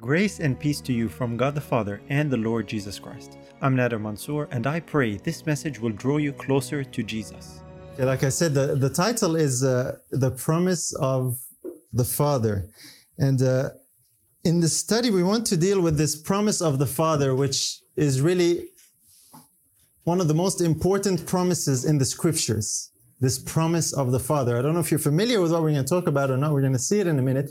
Grace and peace to you from God the Father and the Lord Jesus Christ. I'm Nader Mansour, and I pray this message will draw you closer to Jesus. Yeah, like I said, the, the title is uh, The Promise of the Father. And uh, in the study, we want to deal with this promise of the Father, which is really one of the most important promises in the scriptures. This promise of the Father. I don't know if you're familiar with what we're going to talk about or not. We're going to see it in a minute.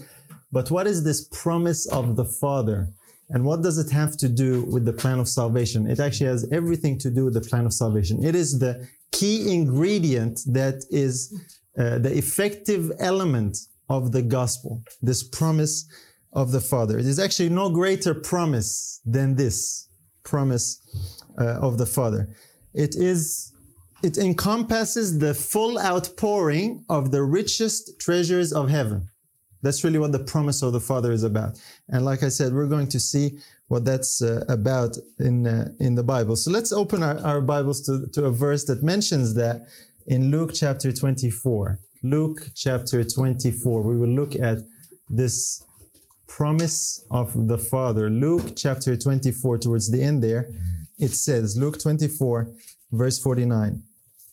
But what is this promise of the Father? And what does it have to do with the plan of salvation? It actually has everything to do with the plan of salvation. It is the key ingredient that is uh, the effective element of the gospel, this promise of the Father. It is actually no greater promise than this promise uh, of the Father. It is, it encompasses the full outpouring of the richest treasures of heaven. That's really what the promise of the Father is about. And like I said, we're going to see what that's uh, about in, uh, in the Bible. So let's open our, our Bibles to, to a verse that mentions that in Luke chapter 24. Luke chapter 24. We will look at this promise of the Father. Luke chapter 24, towards the end there, it says, Luke 24, verse 49.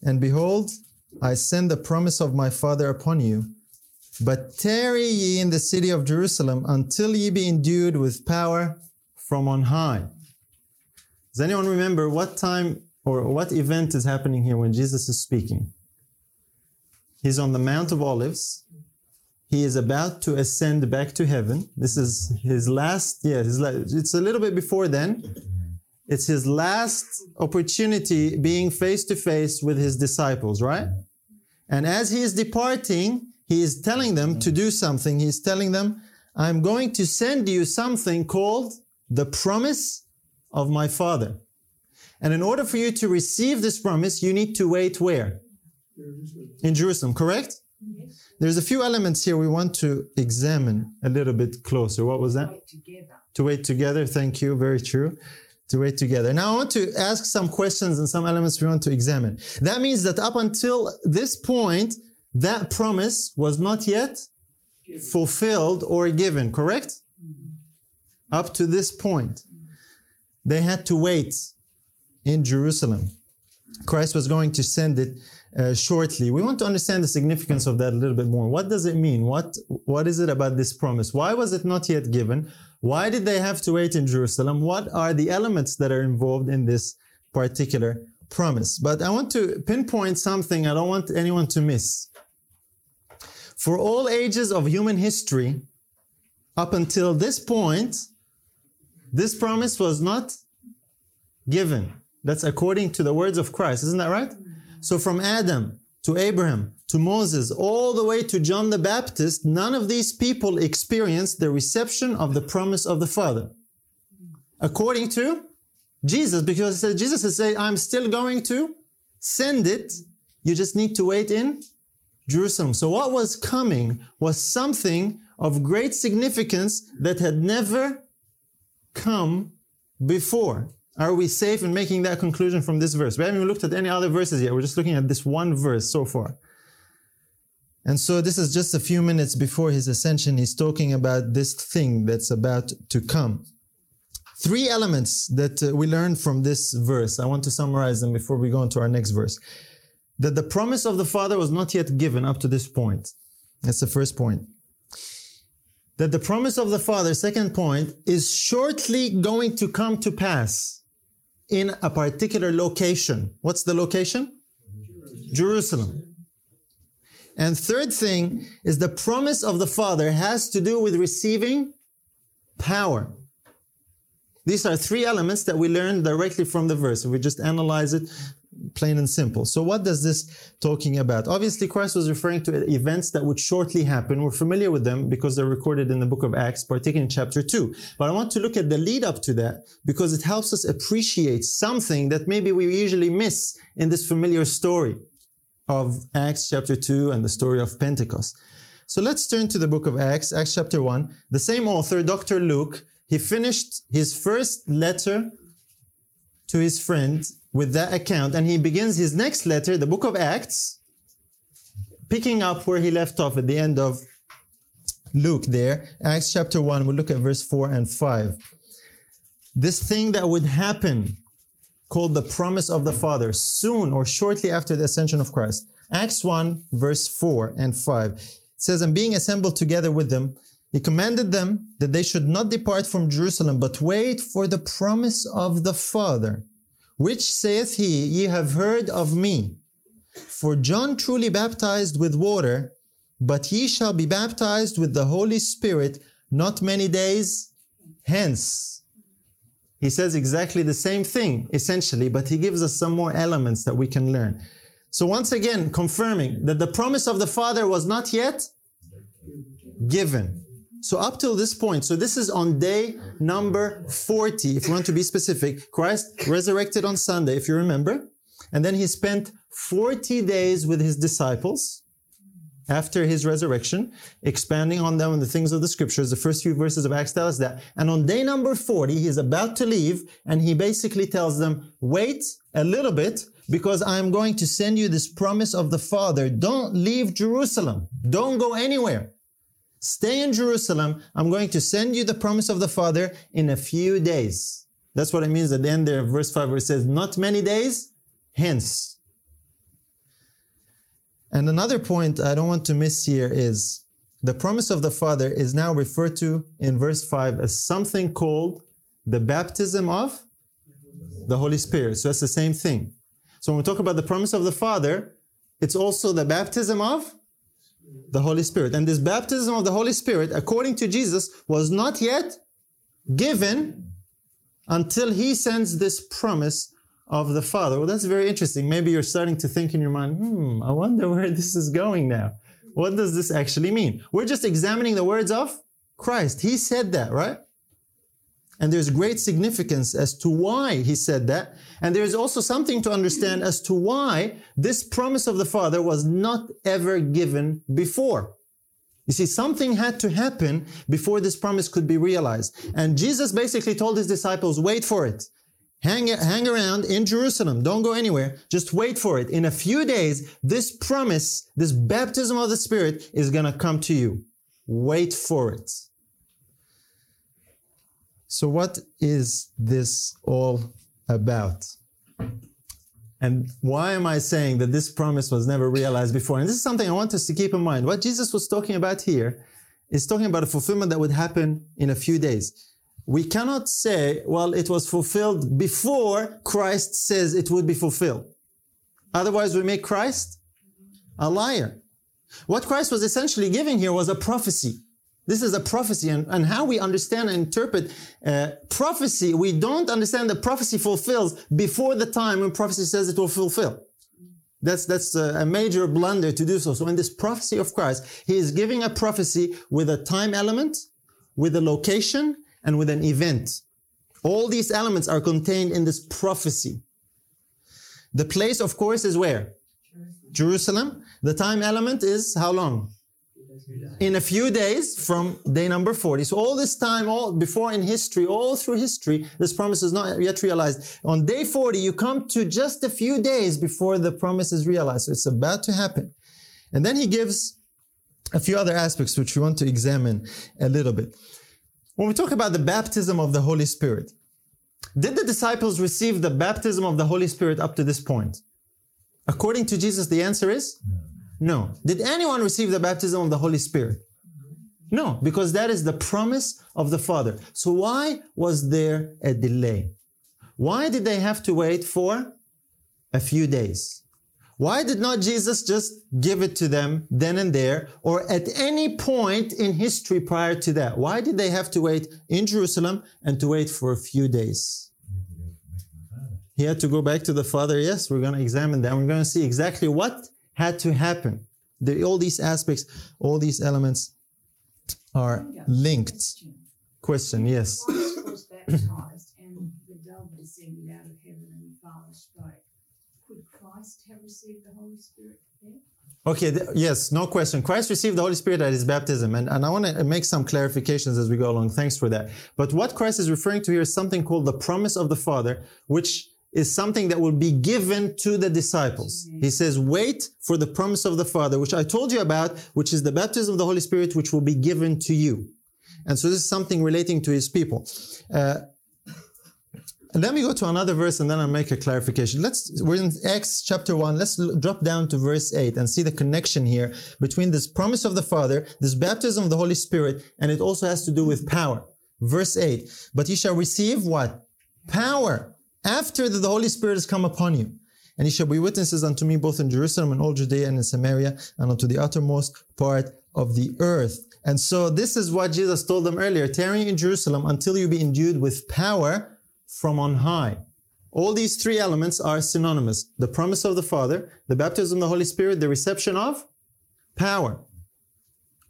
And behold, I send the promise of my Father upon you but tarry ye in the city of Jerusalem until ye be endued with power from on high. Does anyone remember what time or what event is happening here when Jesus is speaking? He's on the Mount of Olives. He is about to ascend back to heaven. This is his last, yeah, his last, it's a little bit before then. It's his last opportunity being face to face with his disciples, right? And as he is departing, he is telling them to do something. He's telling them, I'm going to send you something called the promise of my Father. And in order for you to receive this promise, you need to wait where? In Jerusalem, correct? Yes. There's a few elements here we want to examine a little bit closer. What was that? Wait together. To wait together. Thank you. Very true. To wait together. Now I want to ask some questions and some elements we want to examine. That means that up until this point, that promise was not yet fulfilled or given, correct? Up to this point, they had to wait in Jerusalem. Christ was going to send it uh, shortly. We want to understand the significance of that a little bit more. What does it mean? What, what is it about this promise? Why was it not yet given? Why did they have to wait in Jerusalem? What are the elements that are involved in this particular promise? But I want to pinpoint something I don't want anyone to miss. For all ages of human history, up until this point, this promise was not given. That's according to the words of Christ. Isn't that right? So from Adam to Abraham to Moses, all the way to John the Baptist, none of these people experienced the reception of the promise of the Father. According to Jesus, because Jesus is saying, I'm still going to send it. You just need to wait in Jerusalem. So what was coming was something of great significance that had never come before. Are we safe in making that conclusion from this verse? We haven't even looked at any other verses yet. We're just looking at this one verse so far. And so this is just a few minutes before his ascension. He's talking about this thing that's about to come. Three elements that uh, we learned from this verse. I want to summarize them before we go into our next verse that the promise of the Father was not yet given up to this point. That's the first point. That the promise of the Father, second point, is shortly going to come to pass in a particular location. What's the location? Jerusalem. Jerusalem. And third thing is the promise of the Father has to do with receiving power. These are three elements that we learn directly from the verse. If we just analyze it plain and simple. So what does this talking about? Obviously, Christ was referring to events that would shortly happen. We're familiar with them because they're recorded in the book of Acts, particularly in chapter 2. But I want to look at the lead up to that because it helps us appreciate something that maybe we usually miss in this familiar story of Acts chapter 2 and the story of Pentecost. So let's turn to the book of Acts, Acts chapter 1. The same author, Dr. Luke, he finished his first letter to his friend with that account and he begins his next letter, the book of Acts, picking up where he left off at the end of Luke there, Acts chapter 1, we'll look at verse 4 and 5. This thing that would happen, called the promise of the Father, soon or shortly after the ascension of Christ. Acts 1, verse 4 and 5. It says, And being assembled together with them, he commanded them that they should not depart from Jerusalem, but wait for the promise of the Father, which saith he, Ye have heard of me. For John truly baptized with water, but ye shall be baptized with the Holy Spirit not many days hence. He says exactly the same thing, essentially, but he gives us some more elements that we can learn. So once again, confirming that the promise of the Father was not yet given. So up till this point, so this is on day number 40, if you want to be specific. Christ resurrected on Sunday, if you remember. And then he spent 40 days with his disciples after his resurrection, expanding on them and the things of the scriptures. The first few verses of Acts tell us that. And on day number 40, he's about to leave and he basically tells them, wait a little bit because I'm going to send you this promise of the Father. Don't leave Jerusalem. Don't go anywhere. Stay in Jerusalem. I'm going to send you the promise of the Father in a few days. That's what it means at the end there, verse 5, where it says, not many days, hence. And another point I don't want to miss here is the promise of the Father is now referred to in verse 5 as something called the baptism of the Holy Spirit. So that's the same thing. So when we talk about the promise of the Father, it's also the baptism of the Holy Spirit. And this baptism of the Holy Spirit, according to Jesus, was not yet given until he sends this promise of the Father. Well, that's very interesting. Maybe you're starting to think in your mind, hmm, I wonder where this is going now. What does this actually mean? We're just examining the words of Christ. He said that, right? And there's great significance as to why he said that. And there's also something to understand as to why this promise of the Father was not ever given before. You see, something had to happen before this promise could be realized. And Jesus basically told his disciples, wait for it. Hang, hang around in Jerusalem. Don't go anywhere. Just wait for it. In a few days, this promise, this baptism of the Spirit is going to come to you. Wait for it. So, what is this all about? And why am I saying that this promise was never realized before? And this is something I want us to keep in mind. What Jesus was talking about here is talking about a fulfillment that would happen in a few days. We cannot say, well, it was fulfilled before Christ says it would be fulfilled. Otherwise, we make Christ a liar. What Christ was essentially giving here was a prophecy. This is a prophecy, and, and how we understand and interpret uh, prophecy, we don't understand that prophecy fulfills before the time when prophecy says it will fulfill. That's, that's a, a major blunder to do so. So in this prophecy of Christ, he is giving a prophecy with a time element, with a location, and with an event. All these elements are contained in this prophecy. The place, of course, is where? Jerusalem. The time element is how long? In a few days from day number 40. So all this time, all before in history, all through history, this promise is not yet realized. On day 40, you come to just a few days before the promise is realized. So it's about to happen. And then he gives a few other aspects which we want to examine a little bit. When we talk about the baptism of the Holy Spirit, did the disciples receive the baptism of the Holy Spirit up to this point? According to Jesus, the answer is no. Did anyone receive the baptism of the Holy Spirit? No, because that is the promise of the Father. So why was there a delay? Why did they have to wait for a few days? Why did not Jesus just give it to them then and there or at any point in history prior to that? Why did they have to wait in Jerusalem and to wait for a few days? He had to go back to the Father. Yes, we're going to examine that. We're going to see exactly what had to happen. The, all these aspects, all these elements are linked. Question, yes. Christ was baptized and the dove descended out of heaven and the Father spoke. Could Christ have received the Holy Spirit then? Okay, th- yes, no question. Christ received the Holy Spirit at his baptism, and, and I want to make some clarifications as we go along. Thanks for that. But what Christ is referring to here is something called the promise of the Father, which is something that will be given to the disciples. He says, wait for the promise of the Father, which I told you about, which is the baptism of the Holy Spirit, which will be given to you. And so this is something relating to his people. Uh, let me go to another verse and then I'll make a clarification. Let's, we're in Acts chapter 1. Let's drop down to verse 8 and see the connection here between this promise of the Father, this baptism of the Holy Spirit, and it also has to do with power. Verse 8. But ye shall receive what? Power after that the Holy Spirit has come upon you. And ye shall be witnesses unto me both in Jerusalem and all Judea and in Samaria and unto the uttermost part of the earth. And so this is what Jesus told them earlier, tarry in Jerusalem until you be endued with power from on high. All these three elements are synonymous. The promise of the Father, the baptism of the Holy Spirit, the reception of power.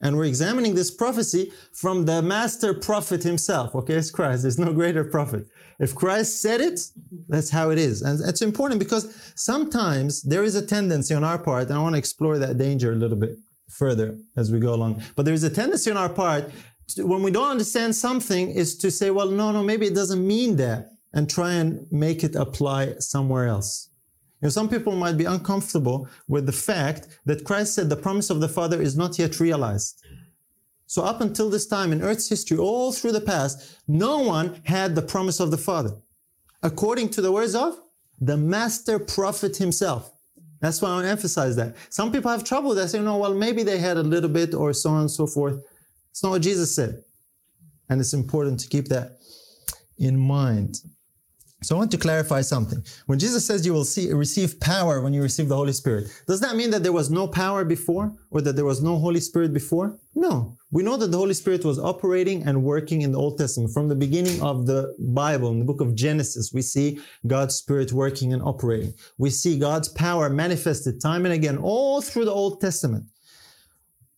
And we're examining this prophecy from the master prophet himself. Okay, it's Christ. There's no greater prophet. If Christ said it, that's how it is. And it's important because sometimes there is a tendency on our part, and I want to explore that danger a little bit further as we go along. But there is a tendency on our part when we don't understand something is to say, well, no, no, maybe it doesn't mean that and try and make it apply somewhere else. You know, some people might be uncomfortable with the fact that Christ said the promise of the Father is not yet realized. So up until this time in Earth's history, all through the past, no one had the promise of the Father. According to the words of the master prophet himself. That's why I want to emphasize that. Some people have trouble that, say, no, well, maybe they had a little bit or so on and so forth. It's not what Jesus said. And it's important to keep that in mind. So I want to clarify something. When Jesus says you will see, receive power when you receive the Holy Spirit, does that mean that there was no power before or that there was no Holy Spirit before? No. We know that the Holy Spirit was operating and working in the Old Testament. From the beginning of the Bible, in the book of Genesis, we see God's Spirit working and operating. We see God's power manifested time and again all through the Old Testament.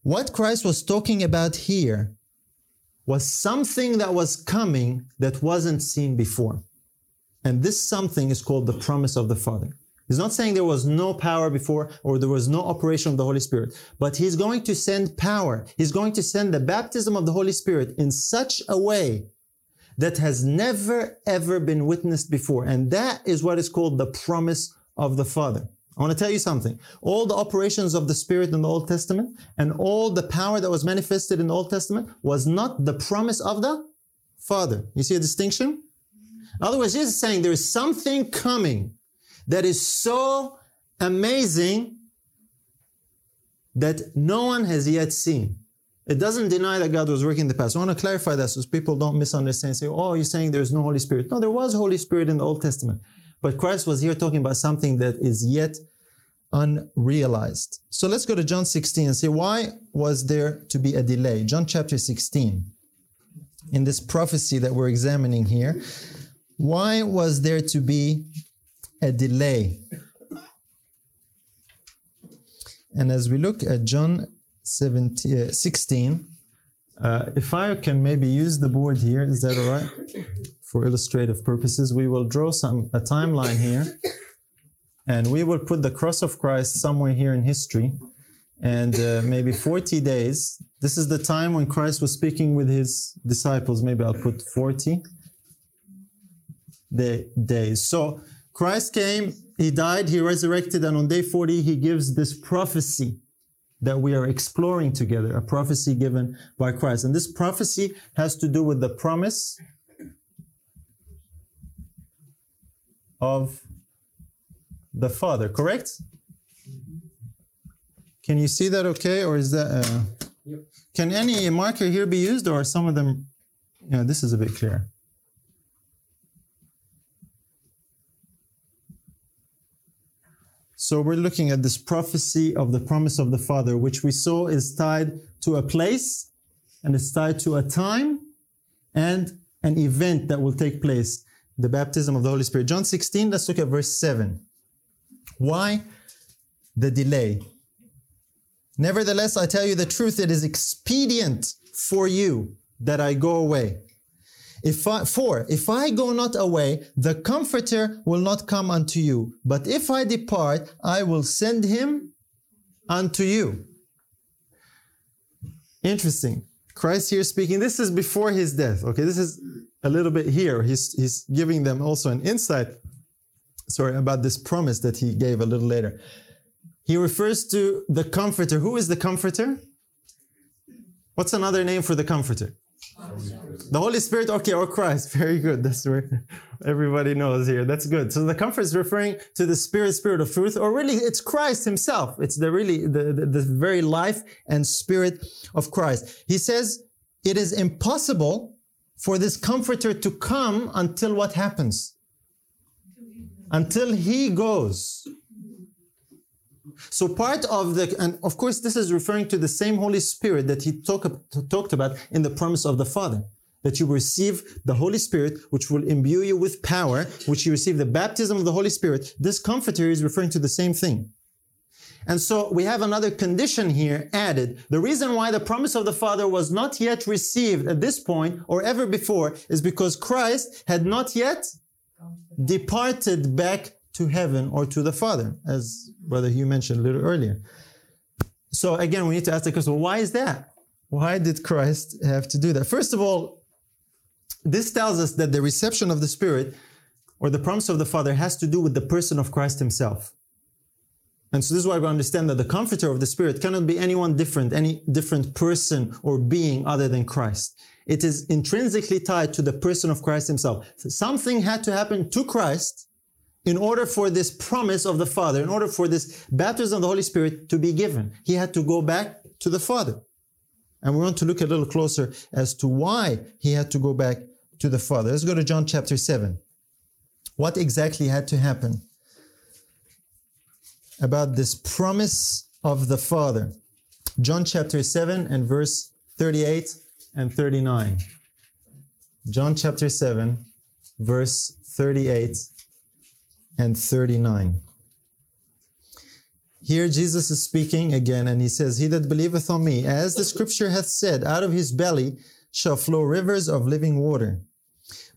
What Christ was talking about here was something that was coming that wasn't seen before. And this something is called the promise of the Father. He's not saying there was no power before or there was no operation of the Holy Spirit, but he's going to send power. He's going to send the baptism of the Holy Spirit in such a way that has never ever been witnessed before. And that is what is called the promise of the Father. I want to tell you something. All the operations of the Spirit in the Old Testament and all the power that was manifested in the Old Testament was not the promise of the Father. You see a distinction? In other words, Jesus is saying there is something coming that is so amazing that no one has yet seen. It doesn't deny that God was working in the past. I want to clarify that so people don't misunderstand. Say, oh, you're saying there's no Holy Spirit. No, there was Holy Spirit in the Old Testament. But Christ was here talking about something that is yet unrealized. So let's go to John 16 and say, why was there to be a delay? John chapter 16. In this prophecy that we're examining here, why was there to be a delay? And as we look at John 17, uh, 16, uh, if I can maybe use the board here, is that all right? For illustrative purposes, we will draw some a timeline here, and we will put the cross of Christ somewhere here in history, and uh, maybe 40 days. This is the time when Christ was speaking with his disciples. Maybe I'll put 40 day, days. So Christ came, he died, he resurrected, and on day 40, he gives this prophecy that we are exploring together, a prophecy given by Christ. And this prophecy has to do with the promise of the Father, correct? Can you see that okay, or is that? Uh, Yep. Can any marker here be used, or are some of them? Yeah, this is a bit clear. So we're looking at this prophecy of the promise of the Father, which we saw is tied to a place and it's tied to a time and an event that will take place the baptism of the Holy Spirit. John 16, let's look at verse 7. Why the delay? Nevertheless, I tell you the truth, it is expedient for you that I go away. If I, for if I go not away, the Comforter will not come unto you. But if I depart, I will send him unto you. Interesting. Christ here speaking. This is before his death. Okay, this is a little bit here. He's, he's giving them also an insight sorry, about this promise that he gave a little later. He refers to the comforter. Who is the comforter? What's another name for the comforter? The Holy Spirit, okay, or Christ. Very good. That's where everybody knows here. That's good. So the comfort is referring to the Spirit, Spirit of truth, or really it's Christ Himself. It's the really the, the, the very life and spirit of Christ. He says it is impossible for this comforter to come until what happens? Until he goes. So part of the, and of course this is referring to the same Holy Spirit that he talk, talked about in the promise of the Father. That you receive the Holy Spirit, which will imbue you with power, which you receive the baptism of the Holy Spirit. This comforter is referring to the same thing. And so we have another condition here added. The reason why the promise of the Father was not yet received at this point or ever before is because Christ had not yet departed back to heaven or to the Father, as Brother Hugh mentioned a little earlier. So again, we need to ask the question, why is that? Why did Christ have to do that? First of all, this tells us that the reception of the Spirit or the promise of the Father has to do with the person of Christ himself. And so this is why we understand that the comforter of the Spirit cannot be anyone different, any different person or being other than Christ. It is intrinsically tied to the person of Christ himself. So something had to happen to Christ in order for this promise of the Father, in order for this baptism of the Holy Spirit to be given. He had to go back to the Father. And we want to look a little closer as to why he had to go back to the Father. Let's go to John chapter 7. What exactly had to happen about this promise of the Father? John chapter 7 and verse 38 and 39. John chapter 7, verse 38 and 39. Here Jesus is speaking again, and he says, He that believeth on me, as the scripture hath said, out of his belly shall flow rivers of living water.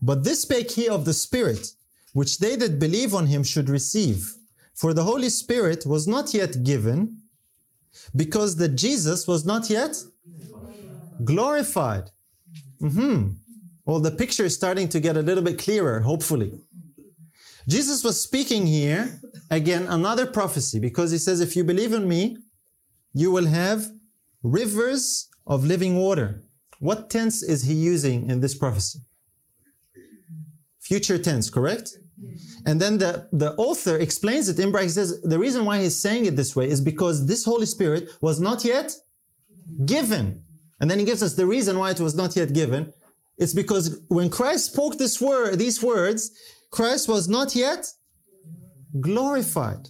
But this spake he of the Spirit, which they that believe on him should receive. For the Holy Spirit was not yet given, because that Jesus was not yet glorified. hmm Well, the picture is starting to get a little bit clearer, hopefully. Jesus was speaking here, again, another prophecy, because he says, if you believe in me, you will have rivers of living water. What tense is he using in this prophecy? Future tense, correct? And then the, the author explains it. He says the reason why he's saying it this way is because this Holy Spirit was not yet given. And then he gives us the reason why it was not yet given. It's because when Christ spoke this word, these words, Christ was not yet glorified.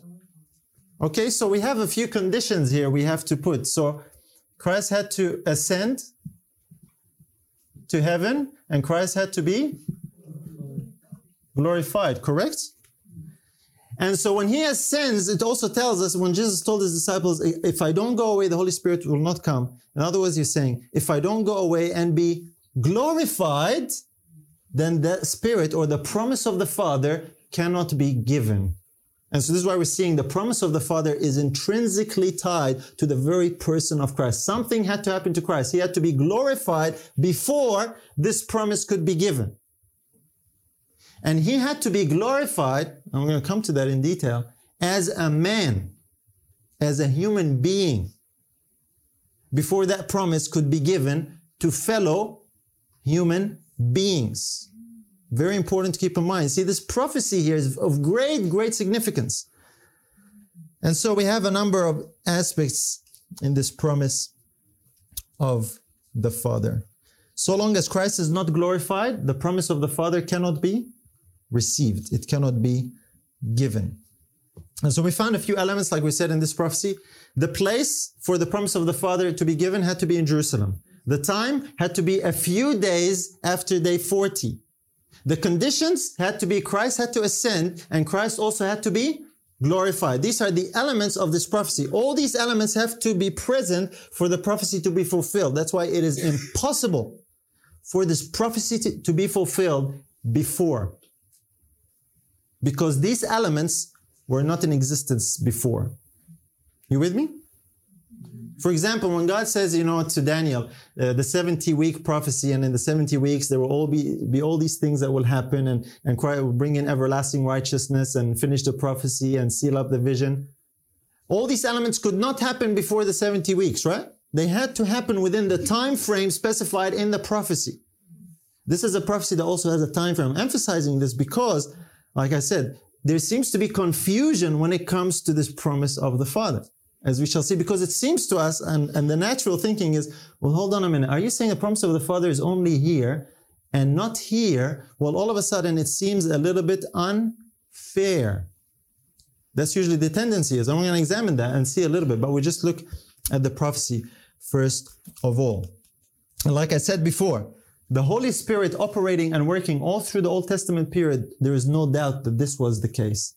Okay, so we have a few conditions here we have to put. So Christ had to ascend to heaven and Christ had to be glorified, correct? And so when he ascends, it also tells us when Jesus told his disciples, if I don't go away, the Holy Spirit will not come. In other words, he's saying, if I don't go away and be glorified, then the Spirit or the promise of the Father cannot be given. And so this is why we're seeing the promise of the Father is intrinsically tied to the very person of Christ. Something had to happen to Christ. He had to be glorified before this promise could be given. And he had to be glorified, I'm going to come to that in detail, as a man, as a human being, before that promise could be given to fellow human beings. Very important to keep in mind. See, this prophecy here is of great, great significance. And so we have a number of aspects in this promise of the Father. So long as Christ is not glorified, the promise of the Father cannot be received. It cannot be given. And so we found a few elements, like we said in this prophecy. The place for the promise of the Father to be given had to be in Jerusalem. The time had to be a few days after day 40. The conditions had to be Christ had to ascend and Christ also had to be glorified. These are the elements of this prophecy. All these elements have to be present for the prophecy to be fulfilled. That's why it is impossible for this prophecy to, to be fulfilled before. Because these elements were not in existence before. You with me? For example, when God says, you know, to Daniel, uh, the 70 week prophecy, and in the 70 weeks there will all be, be all these things that will happen, and, and Christ will bring in everlasting righteousness and finish the prophecy and seal up the vision. All these elements could not happen before the 70 weeks, right? They had to happen within the time frame specified in the prophecy. This is a prophecy that also has a time frame. I'm emphasizing this because, like I said, there seems to be confusion when it comes to this promise of the Father as we shall see, because it seems to us, and, and the natural thinking is, well, hold on a minute. Are you saying the promise of the Father is only here and not here? Well, all of a sudden it seems a little bit unfair. That's usually the tendency is. I'm going to examine that and see a little bit, but we just look at the prophecy first of all. And like I said before, the Holy Spirit operating and working all through the Old Testament period, there is no doubt that this was the case.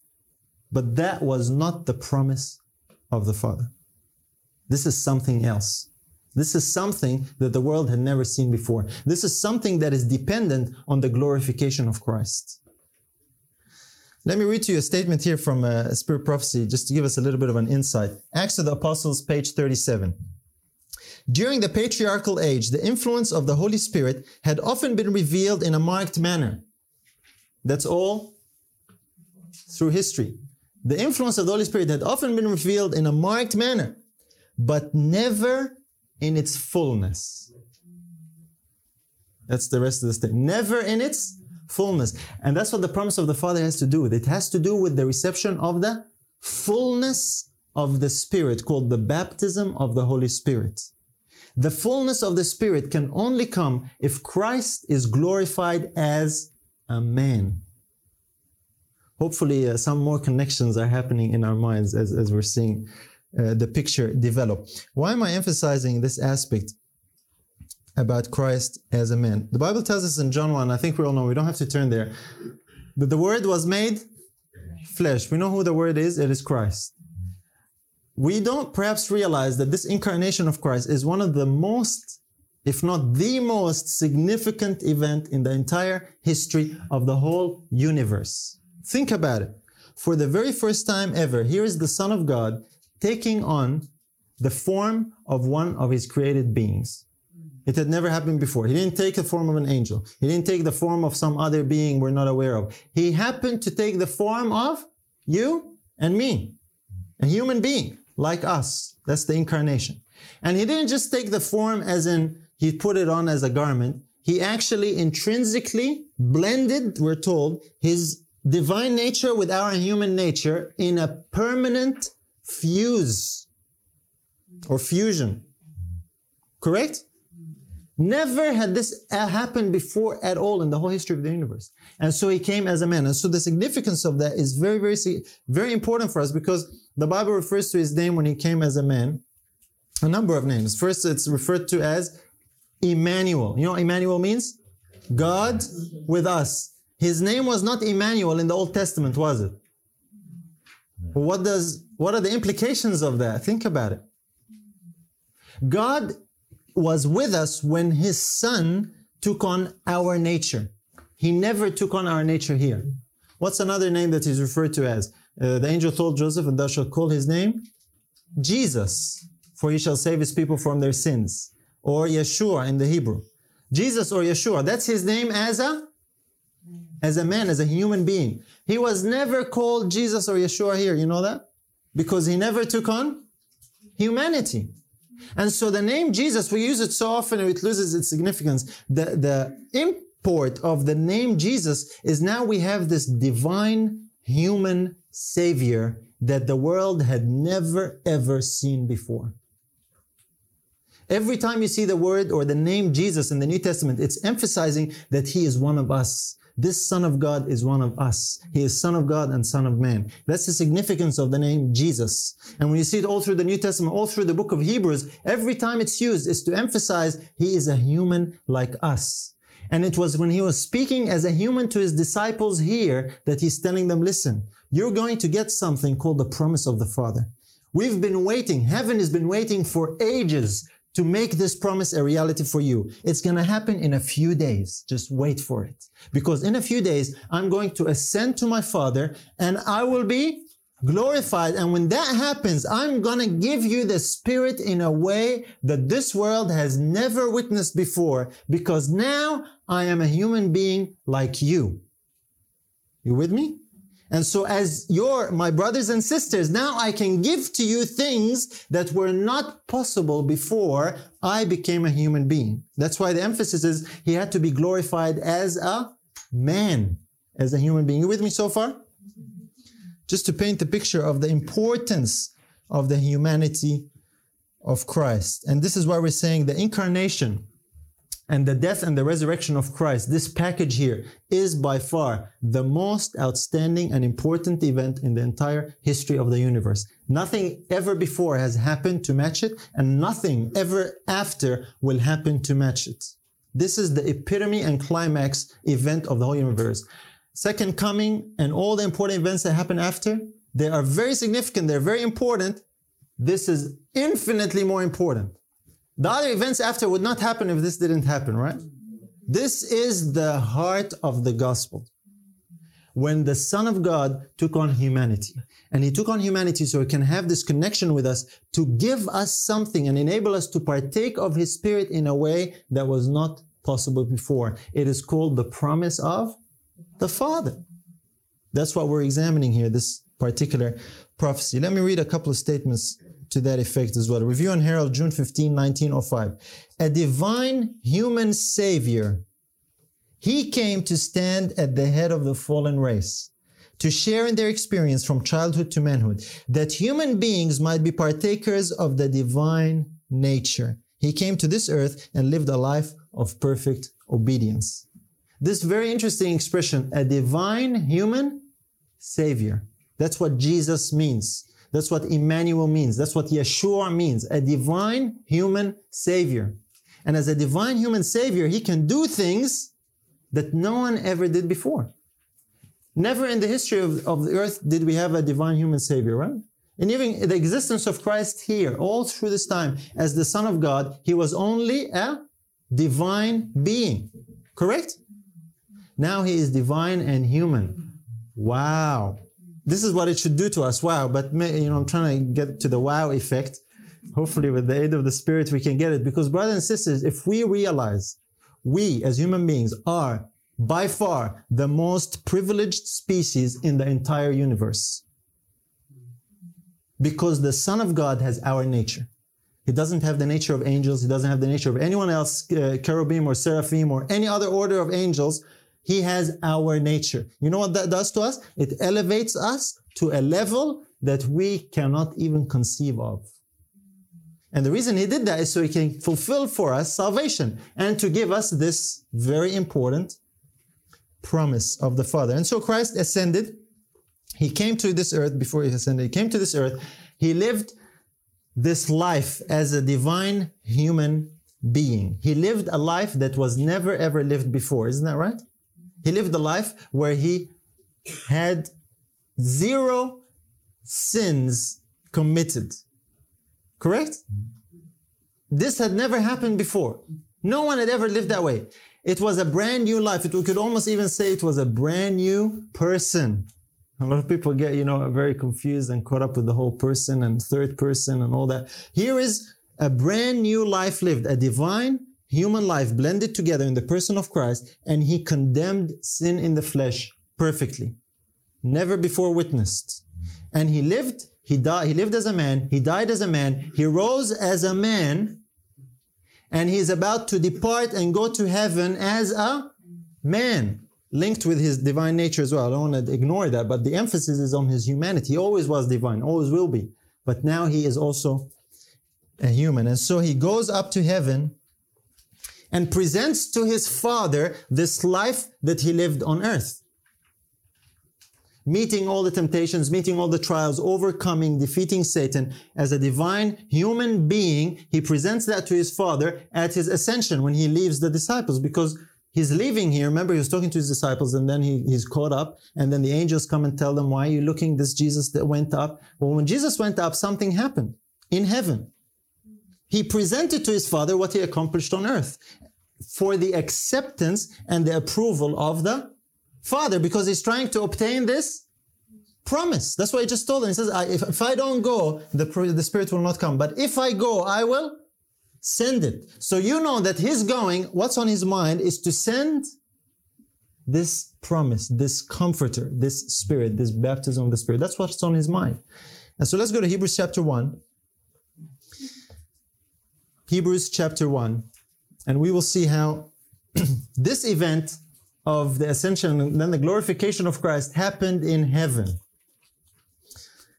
But that was not the promise of the Father. This is something else. This is something that the world had never seen before. This is something that is dependent on the glorification of Christ. Let me read to you a statement here from uh, Spirit Prophecy just to give us a little bit of an insight. Acts of the Apostles, page 37. During the patriarchal age, the influence of the Holy Spirit had often been revealed in a marked manner. That's all through history. The influence of the Holy Spirit had often been revealed in a marked manner, but never in its fullness. That's the rest of the statement. Never in its fullness. And that's what the promise of the Father has to do with. It has to do with the reception of the fullness of the Spirit, called the baptism of the Holy Spirit. The fullness of the Spirit can only come if Christ is glorified as a man hopefully uh, some more connections are happening in our minds as, as we're seeing uh, the picture develop. Why am I emphasizing this aspect about Christ as a man? The Bible tells us in John 1, I think we all know, we don't have to turn there, that the Word was made flesh. We know who the Word is, it is Christ. We don't perhaps realize that this incarnation of Christ is one of the most if not the most significant event in the entire history of the whole universe. Think about it. For the very first time ever, here is the Son of God taking on the form of one of his created beings. It had never happened before. He didn't take the form of an angel. He didn't take the form of some other being we're not aware of. He happened to take the form of you and me, a human being like us. That's the incarnation. And he didn't just take the form as in he put it on as a garment. He actually intrinsically blended, we're told, his divine nature with our human nature in a permanent fuse or fusion. Correct? Never had this uh, happened before at all in the whole history of the universe. And so he came as a man. And so the significance of that is very, very, very important for us because the Bible refers to his name when he came as a man. A number of names. First, it's referred to as Emmanuel. You know what Emmanuel means? God with us. His name was not Emmanuel in the Old Testament, was it? What does what are the implications of that? Think about it. God was with us when his son took on our nature. He never took on our nature here. What's another name that he's referred to as? Uh, the angel told Joseph, and thou shalt call his name Jesus, for he shall save his people from their sins. Or Yeshua in the Hebrew. Jesus or Yeshua, that's his name as a as a man, as a human being. He was never called Jesus or Yeshua here. You know that? Because he never took on humanity. And so the name Jesus, we use it so often it loses its significance. The, the import of the name Jesus is now we have this divine human savior that the world had never ever seen before. Every time you see the word or the name Jesus in the New Testament, it's emphasizing that he is one of us. This Son of God is one of us. He is Son of God and Son of Man. That's the significance of the name Jesus. And when you see it all through the New Testament, all through the book of Hebrews, every time it's used is to emphasize He is a human like us. And it was when He was speaking as a human to His disciples here that He's telling them, listen, you're going to get something called the promise of the Father. We've been waiting. Heaven has been waiting for ages to make this promise a reality for you. It's going to happen in a few days. Just wait for it. Because in a few days, I'm going to ascend to my Father and I will be glorified. And when that happens, I'm going to give you the spirit in a way that this world has never witnessed before because now I am a human being like you. You with me? And so as your, my brothers and sisters, now I can give to you things that were not possible before I became a human being. That's why the emphasis is he had to be glorified as a man, as a human being. You with me so far? Just to paint the picture of the importance of the humanity of Christ. And this is why we're saying the incarnation and the death and the resurrection of Christ, this package here is by far the most outstanding and important event in the entire history of the universe. Nothing ever before has happened to match it, and nothing ever after will happen to match it. This is the epitome and climax event of the whole universe. Second coming and all the important events that happen after, they are very significant, they're very important. This is infinitely more important. The other events after would not happen if this didn't happen, right? This is the heart of the gospel. When the Son of God took on humanity, and He took on humanity so He can have this connection with us to give us something and enable us to partake of His Spirit in a way that was not possible before. It is called the promise of the Father. That's what we're examining here, this particular prophecy. Let me read a couple of statements to that effect as well. Review and Herald, June 15, 1905. A divine human savior. He came to stand at the head of the fallen race, to share in their experience from childhood to manhood, that human beings might be partakers of the divine nature. He came to this earth and lived a life of perfect obedience. This very interesting expression, a divine human savior. That's what Jesus means. That's what Emmanuel means. That's what Yeshua means. A divine human savior. And as a divine human savior, he can do things that no one ever did before. Never in the history of, of the earth did we have a divine human savior, right? And even the existence of Christ here, all through this time, as the Son of God, he was only a divine being. Correct? Now he is divine and human. Wow. This is what it should do to us. Wow. But, you know, I'm trying to get to the wow effect. Hopefully, with the aid of the Spirit, we can get it. Because, brothers and sisters, if we realize we as human beings are by far the most privileged species in the entire universe, because the Son of God has our nature. He doesn't have the nature of angels. He doesn't have the nature of anyone else, uh, cherubim or seraphim or any other order of angels. He has our nature. You know what that does to us? It elevates us to a level that we cannot even conceive of. And the reason he did that is so he can fulfill for us salvation and to give us this very important promise of the Father. And so Christ ascended. He came to this earth before he ascended. He came to this earth. He lived this life as a divine human being. He lived a life that was never ever lived before. Isn't that right? He lived a life where he had zero sins committed. Correct? This had never happened before. No one had ever lived that way. It was a brand new life. It, we could almost even say it was a brand new person. A lot of people get, you know, very confused and caught up with the whole person and third person and all that. Here is a brand new life lived, a divine human life blended together in the person of Christ, and he condemned sin in the flesh perfectly. Never before witnessed. And he lived, he died, he lived as a man, he died as a man, he rose as a man, and he's about to depart and go to heaven as a man linked with his divine nature as well. I don't want to ignore that, but the emphasis is on his humanity. He always was divine, always will be. But now he is also a human. And so he goes up to heaven and presents to his father this life that he lived on earth. Meeting all the temptations, meeting all the trials, overcoming, defeating Satan as a divine human being, he presents that to his father at his ascension when he leaves the disciples because he's leaving here. Remember, he was talking to his disciples and then he, he's caught up and then the angels come and tell them, why are you looking this Jesus that went up? Well, when Jesus went up, something happened in heaven. He presented to his father what he accomplished on earth for the acceptance and the approval of the father because he's trying to obtain this promise. That's what he just told him. He says, if, if I don't go, the, the Spirit will not come. But if I go, I will send it. So you know that he's going, what's on his mind is to send this promise, this comforter, this spirit, this baptism of the spirit. That's what's on his mind. And so let's go to Hebrews chapter 1. Hebrews chapter 1. And we will see how this event of the ascension and then the glorification of Christ happened in heaven.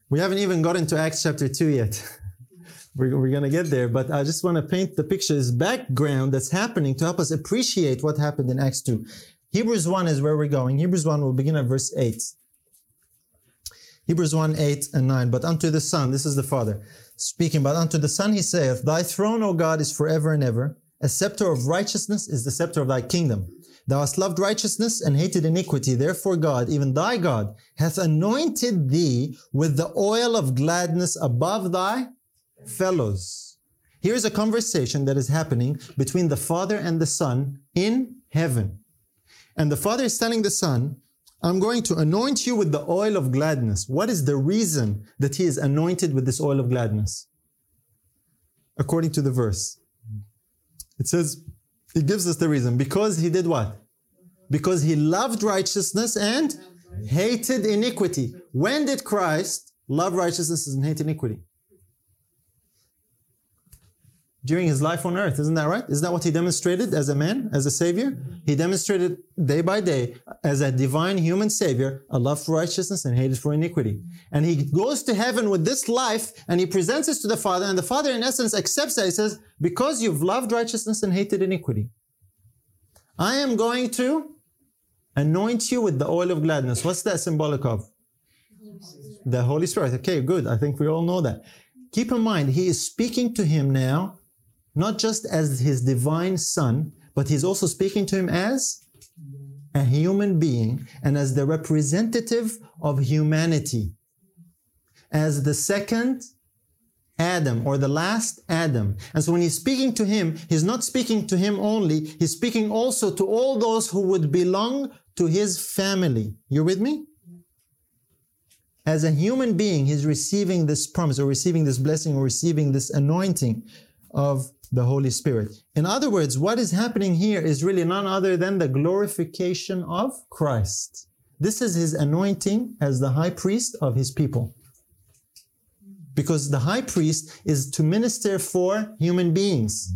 We haven't even gotten to Acts chapter 2 yet. we're, we're going to get there, but I just want to paint the pictures, background that's happening to help us appreciate what happened in Acts 2. Hebrews 1 is where we're going. Hebrews 1 will begin at verse 8. Hebrews 1, 8 and 9. But unto the Son, this is the Father speaking, but unto the Son he saith, Thy throne, O God, is forever and ever. A scepter of righteousness is the scepter of thy kingdom. Thou hast loved righteousness and hated iniquity. Therefore God, even thy God, hath anointed thee with the oil of gladness above thy fellows. Here's a conversation that is happening between the Father and the Son in heaven. And the Father is telling the Son, I'm going to anoint you with the oil of gladness. What is the reason that he is anointed with this oil of gladness? According to the verse. It says, it gives us the reason. Because he did what? Because he loved righteousness and hated iniquity. When did Christ love righteousness and hate iniquity? During his life on earth, isn't that right? Isn't that what he demonstrated as a man, as a savior? He demonstrated day by day as a divine human savior a love for righteousness and hated for iniquity. And he goes to heaven with this life and he presents this to the Father, and the Father, in essence, accepts that. He says, Because you've loved righteousness and hated iniquity, I am going to anoint you with the oil of gladness. What's that symbolic of? The Holy Spirit. Okay, good. I think we all know that. Keep in mind, he is speaking to him now, not just as his divine son, but he's also speaking to him as a human being and as the representative of humanity, as the second Adam or the last Adam. And so when he's speaking to him, he's not speaking to him only, he's speaking also to all those who would belong to his family. You're with me? As a human being, he's receiving this promise or receiving this blessing or receiving this anointing of the Holy Spirit. In other words, what is happening here is really none other than the glorification of Christ. This is his anointing as the high priest of his people. Because the high priest is to minister for human beings.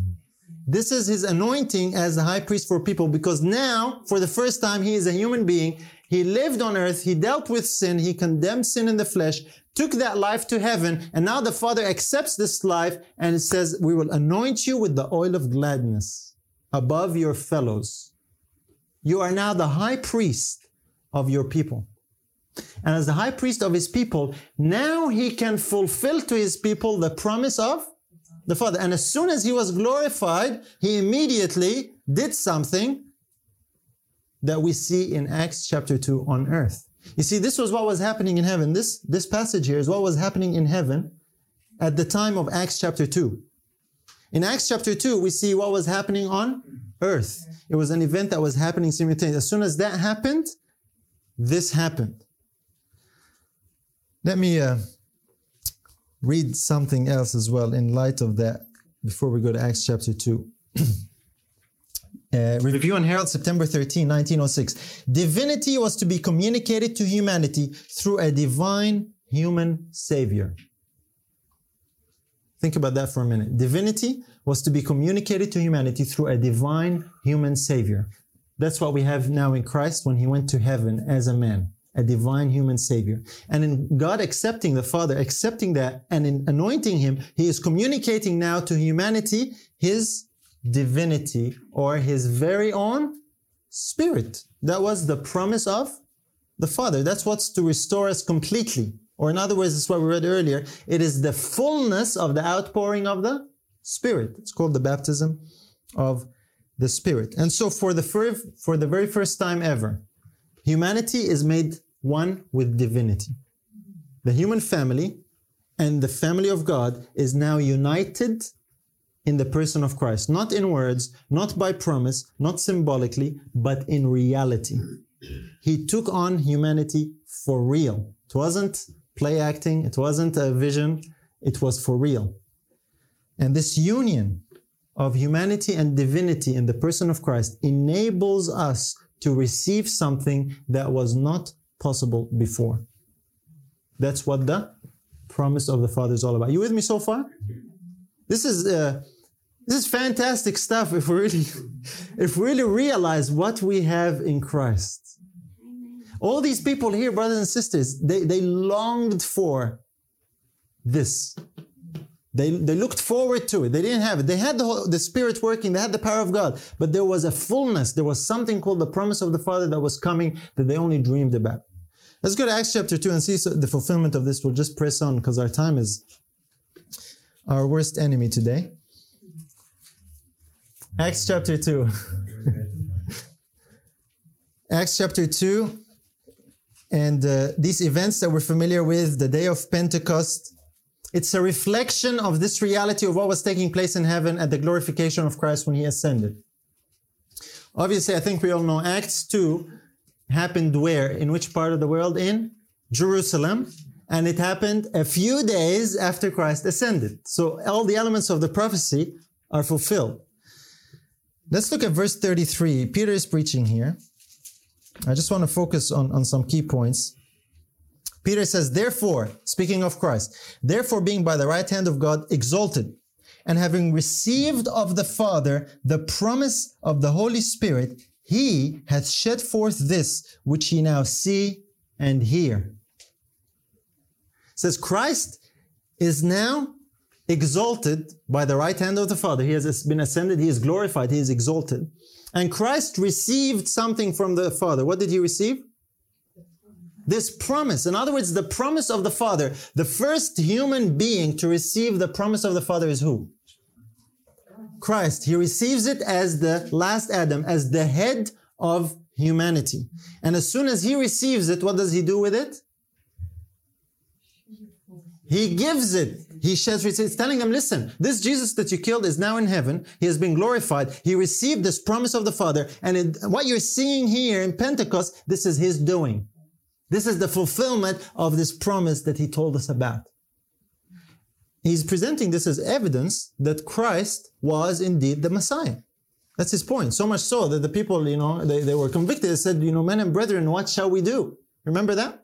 This is his anointing as the high priest for people because now, for the first time, he is a human being. He lived on earth. He dealt with sin. He condemned sin in the flesh, took that life to heaven. And now the Father accepts this life and says, we will anoint you with the oil of gladness above your fellows. You are now the high priest of your people. And as the high priest of his people, now he can fulfill to his people the promise of the Father. And as soon as he was glorified, he immediately did something that we see in Acts chapter 2 on earth. You see, this was what was happening in heaven. This, this passage here is what was happening in heaven at the time of Acts chapter 2. In Acts chapter 2, we see what was happening on earth. It was an event that was happening simultaneously. As soon as that happened, this happened. Let me uh, read something else as well in light of that before we go to Acts chapter 2. Uh, Review and Herald, September 13, 1906. Divinity was to be communicated to humanity through a divine human savior. Think about that for a minute. Divinity was to be communicated to humanity through a divine human savior. That's what we have now in Christ when he went to heaven as a man, a divine human savior. And in God accepting the Father, accepting that and in anointing him, he is communicating now to humanity his divinity or his very own spirit. That was the promise of the Father. That's what's to restore us completely. Or in other words, is what we read earlier. It is the fullness of the outpouring of the Spirit. It's called the baptism of the Spirit. And so for the, fir- for the very first time ever, humanity is made one with divinity. The human family and the family of God is now united in the person of Christ, not in words, not by promise, not symbolically, but in reality. He took on humanity for real. It wasn't play acting, it wasn't a vision, it was for real. And this union of humanity and divinity in the person of Christ enables us to receive something that was not possible before. That's what the promise of the Father is all about. You with me so far? This is uh, this is fantastic stuff if we really if we really realize what we have in Christ. All these people here, brothers and sisters, they, they longed for this. They, they looked forward to it. They didn't have it. They had the, whole, the Spirit working. They had the power of God. But there was a fullness. There was something called the promise of the Father that was coming that they only dreamed about. Let's go to Acts chapter 2 and see so the fulfillment of this. We'll just press on because our time is our worst enemy today. Acts chapter 2. Acts chapter 2. And uh, these events that we're familiar with, the day of Pentecost, it's a reflection of this reality of what was taking place in heaven at the glorification of Christ when he ascended. Obviously, I think we all know Acts 2 happened where? In which part of the world? In Jerusalem. And it happened a few days after Christ ascended. So all the elements of the prophecy are fulfilled. Let's look at verse 33. Peter is preaching here. I just want to focus on, on some key points. Peter says, therefore, speaking of Christ, therefore being by the right hand of God exalted, and having received of the Father the promise of the Holy Spirit, he hath shed forth this which ye now see and hear. Says Christ is now exalted by the right hand of the Father. He has been ascended, he is glorified, he is exalted. And Christ received something from the Father. What did he receive? This promise. In other words, the promise of the Father. The first human being to receive the promise of the Father is who? Christ. He receives it as the last Adam, as the head of humanity. And as soon as he receives it, what does he do with it? He gives it. He sheds, it's telling them, listen, this Jesus that you killed is now in heaven. He has been glorified. He received this promise of the Father. And it, what you're seeing here in Pentecost, this is his doing. This is the fulfillment of this promise that he told us about. He's presenting this as evidence that Christ was indeed the Messiah. That's his point. So much so that the people, you know, they, they were convicted. They said, you know, men and brethren, what shall we do? Remember that?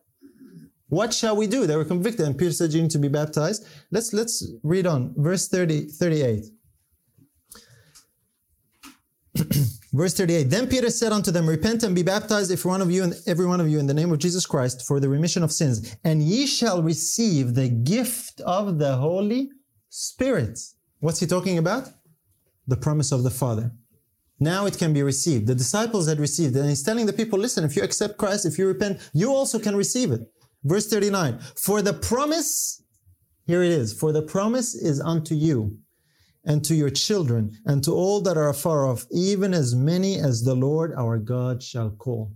What shall we do? They were convicted, and Peter said, You need to be baptized. Let's let's read on. Verse 30, 38. Verse 38. Then Peter said unto them, Repent and be baptized, if one of you and every one of you, in the name of Jesus Christ, for the remission of sins, and ye shall receive the gift of the Holy Spirit. What's he talking about? The promise of the Father. Now it can be received. The disciples had received it, and he's telling the people, listen, if you accept Christ, if you repent, you also can receive it. Verse 39 For the promise, here it is, for the promise is unto you and to your children and to all that are afar off, even as many as the Lord our God shall call.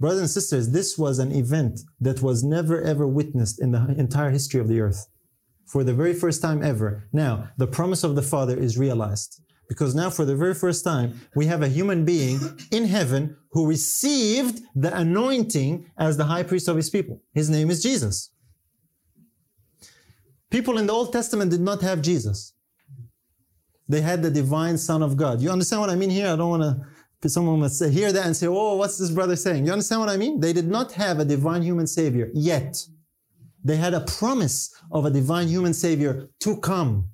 Brothers and sisters, this was an event that was never ever witnessed in the entire history of the earth. For the very first time ever. Now, the promise of the Father is realized. Because now, for the very first time, we have a human being in heaven who received the anointing as the high priest of his people. His name is Jesus. People in the Old Testament did not have Jesus. They had the divine Son of God. You understand what I mean here? I don't want to, someone must hear that and say, oh, what's this brother saying? You understand what I mean? They did not have a divine human Savior yet. They had a promise of a divine human Savior to come.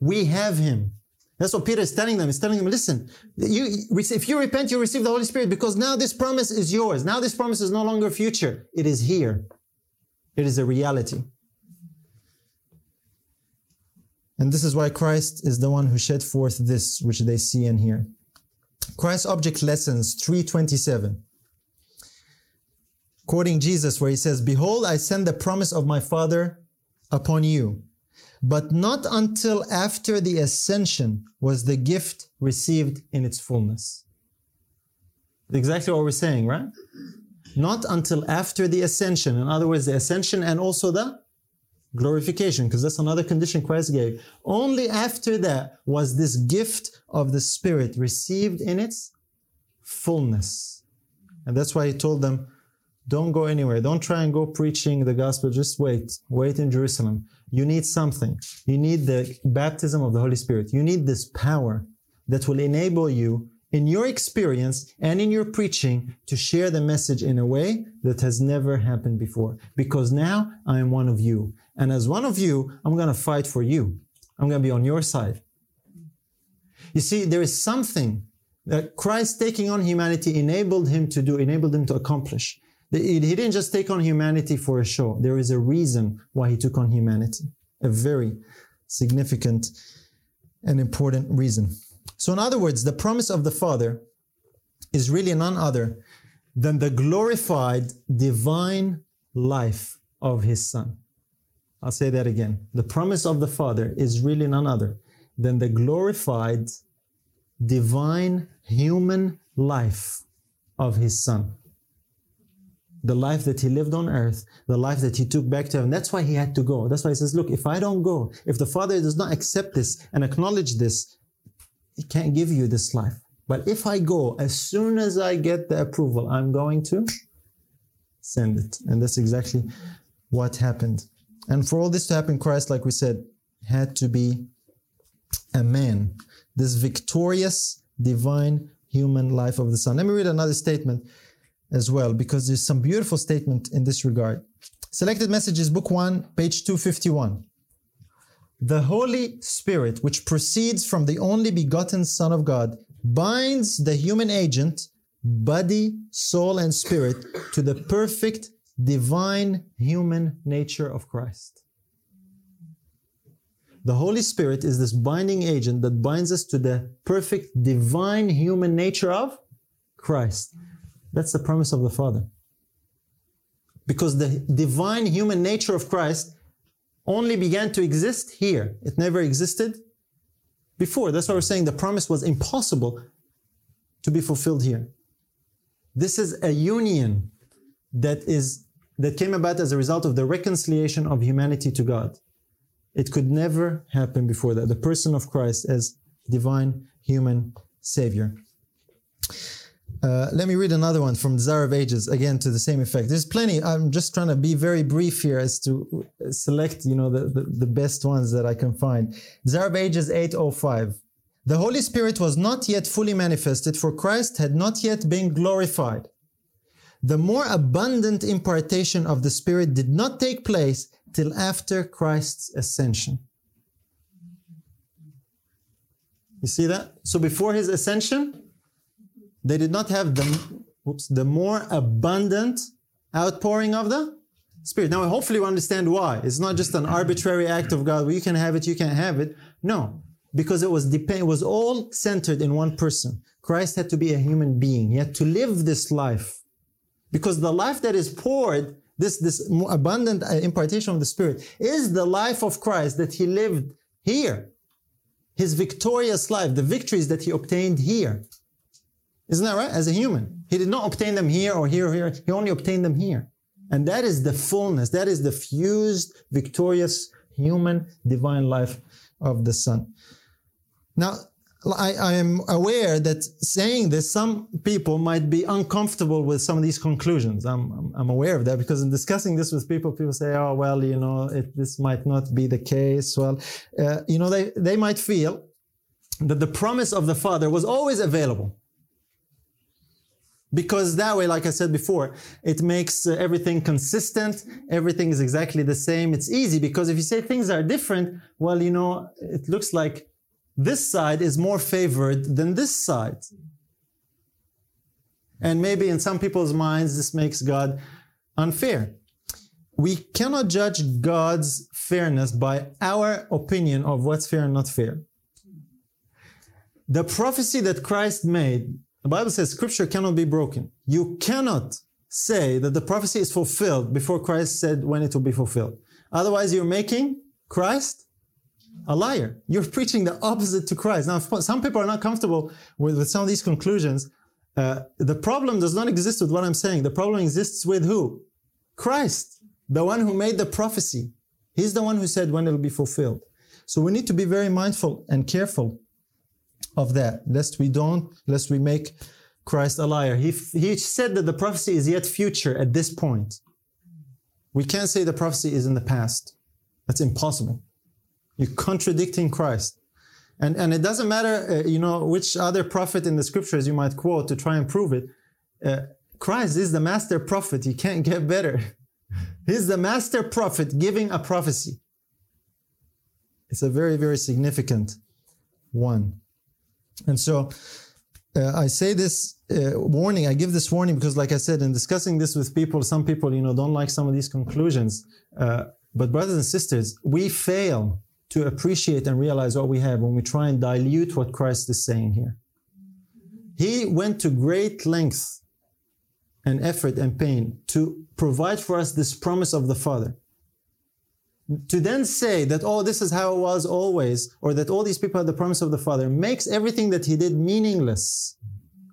We have Him. That's what Peter is telling them. He's telling them, listen, you, if you repent, you receive the Holy Spirit because now this promise is yours. Now this promise is no longer future. It is here. It is a reality. And this is why Christ is the one who shed forth this which they see and hear. Christ Object Lessons 327. Quoting Jesus where he says, Behold, I send the promise of my Father upon you but not until after the ascension was the gift received in its fullness. Exactly what we're saying, right? Not until after the ascension. In other words, the ascension and also the glorification, because that's another condition Christ gave. Only after that was this gift of the Spirit received in its fullness. And that's why he told them, don't go anywhere. Don't try and go preaching the gospel. Just wait. Wait in Jerusalem. You need something. You need the baptism of the Holy Spirit. You need this power that will enable you in your experience and in your preaching to share the message in a way that has never happened before. Because now I am one of you. And as one of you, I'm going to fight for you. I'm going to be on your side. You see, there is something that Christ taking on humanity enabled him to do, enabled him to accomplish. He didn't just take on humanity for a show. There is a reason why he took on humanity. A very significant and important reason. So, in other words, the promise of the Father is really none other than the glorified divine life of His Son. I'll say that again. The promise of the Father is really none other than the glorified divine human life of His Son. The life that He lived on earth, the life that He took back to heaven. That's why He had to go. That's why He says, Look, if I don't go, if the Father does not accept this and acknowledge this, he can't give you this life. But if I go, as soon as I get the approval, I'm going to send it. And that's exactly what happened. And for all this to happen, Christ, like we said, had to be a man. This victorious, divine, human life of the Son. Let me read another statement as well, because there's some beautiful statement in this regard. Selected Messages, Book 1, page 251. The Holy Spirit, which proceeds from the only begotten Son of God, binds the human agent, body, soul, and spirit to the perfect divine human nature of Christ. The Holy Spirit is this binding agent that binds us to the perfect divine human nature of Christ. That's the promise of the Father. Because the divine human nature of Christ only began to exist here. It never existed before. That's why we're saying the promise was impossible to be fulfilled here. This is a union that is that came about as a result of the reconciliation of humanity to God. It could never happen before that. The person of Christ as divine human savior. Uh, let me read another one from Desire of Ages, again to the same effect. There's plenty. I'm just trying to be very brief here as to select, you know, the, the, the best ones that I can find. Desire of Ages 805. The Holy Spirit was not yet fully manifested, for Christ had not yet been glorified. The more abundant impartation of the Spirit did not take place till after Christ's ascension. You see that? So before his ascension, they did not have the, oops, the more abundant outpouring of the Spirit. Now, hopefully, we understand why. It's not just an arbitrary act of God. Well, you can have it, you can't have it. No, because it was depend, it was all centered in one person. Christ had to be a human being. He had to live this life, because the life that is poured, this this abundant uh, impartation of the Spirit, is the life of Christ that He lived here. His victorious life, the victories that He obtained here. Isn't that right? As a human. He did not obtain them here or here or here. He only obtained them here. And that is the fullness. That is the fused, victorious, human, divine life of the Son. Now, I, I, am aware that saying this, some people might be uncomfortable with some of these conclusions. I'm, I'm, aware of that because in discussing this with people, people say, oh, well, you know, it, this might not be the case. Well, uh, you know, they, they might feel that the promise of the Father was always available because that way like i said before it makes uh, everything consistent. Everything is exactly the same. It's easy because if you say things are different well you know it looks like this side is more favored than this side. And maybe in some people's minds this makes god unfair. We cannot judge god's fairness by our opinion of what's fair and not fair. The prophecy that christ made the Bible says scripture cannot be broken. You cannot say that the prophecy is fulfilled before Christ said when it will be fulfilled. Otherwise, you're making Christ a liar. You're preaching the opposite to Christ. Now, some people are not comfortable with, with some of these conclusions. Uh, the problem does not exist with what I'm saying. The problem exists with who? Christ, the one who made the prophecy. He's the one who said when it will be fulfilled. So we need to be very mindful and careful of that, lest we don't, lest we make Christ a liar. He, he said that the prophecy is yet future at this point. We can't say the prophecy is in the past. That's impossible. You're contradicting Christ. And, and it doesn't matter, uh, you know, which other prophet in the scriptures you might quote to try and prove it. Uh, Christ is the master prophet. You can't get better. He's the master prophet giving a prophecy. It's a very, very significant one. And so uh, I say this uh, warning, I give this warning because, like I said, in discussing this with people, some people, you know, don't like some of these conclusions. Uh, but, brothers and sisters, we fail to appreciate and realize what we have when we try and dilute what Christ is saying here. He went to great length and effort and pain to provide for us this promise of the Father. To then say that, oh, this is how it was always, or that all these people had the promise of the Father, makes everything that he did meaningless.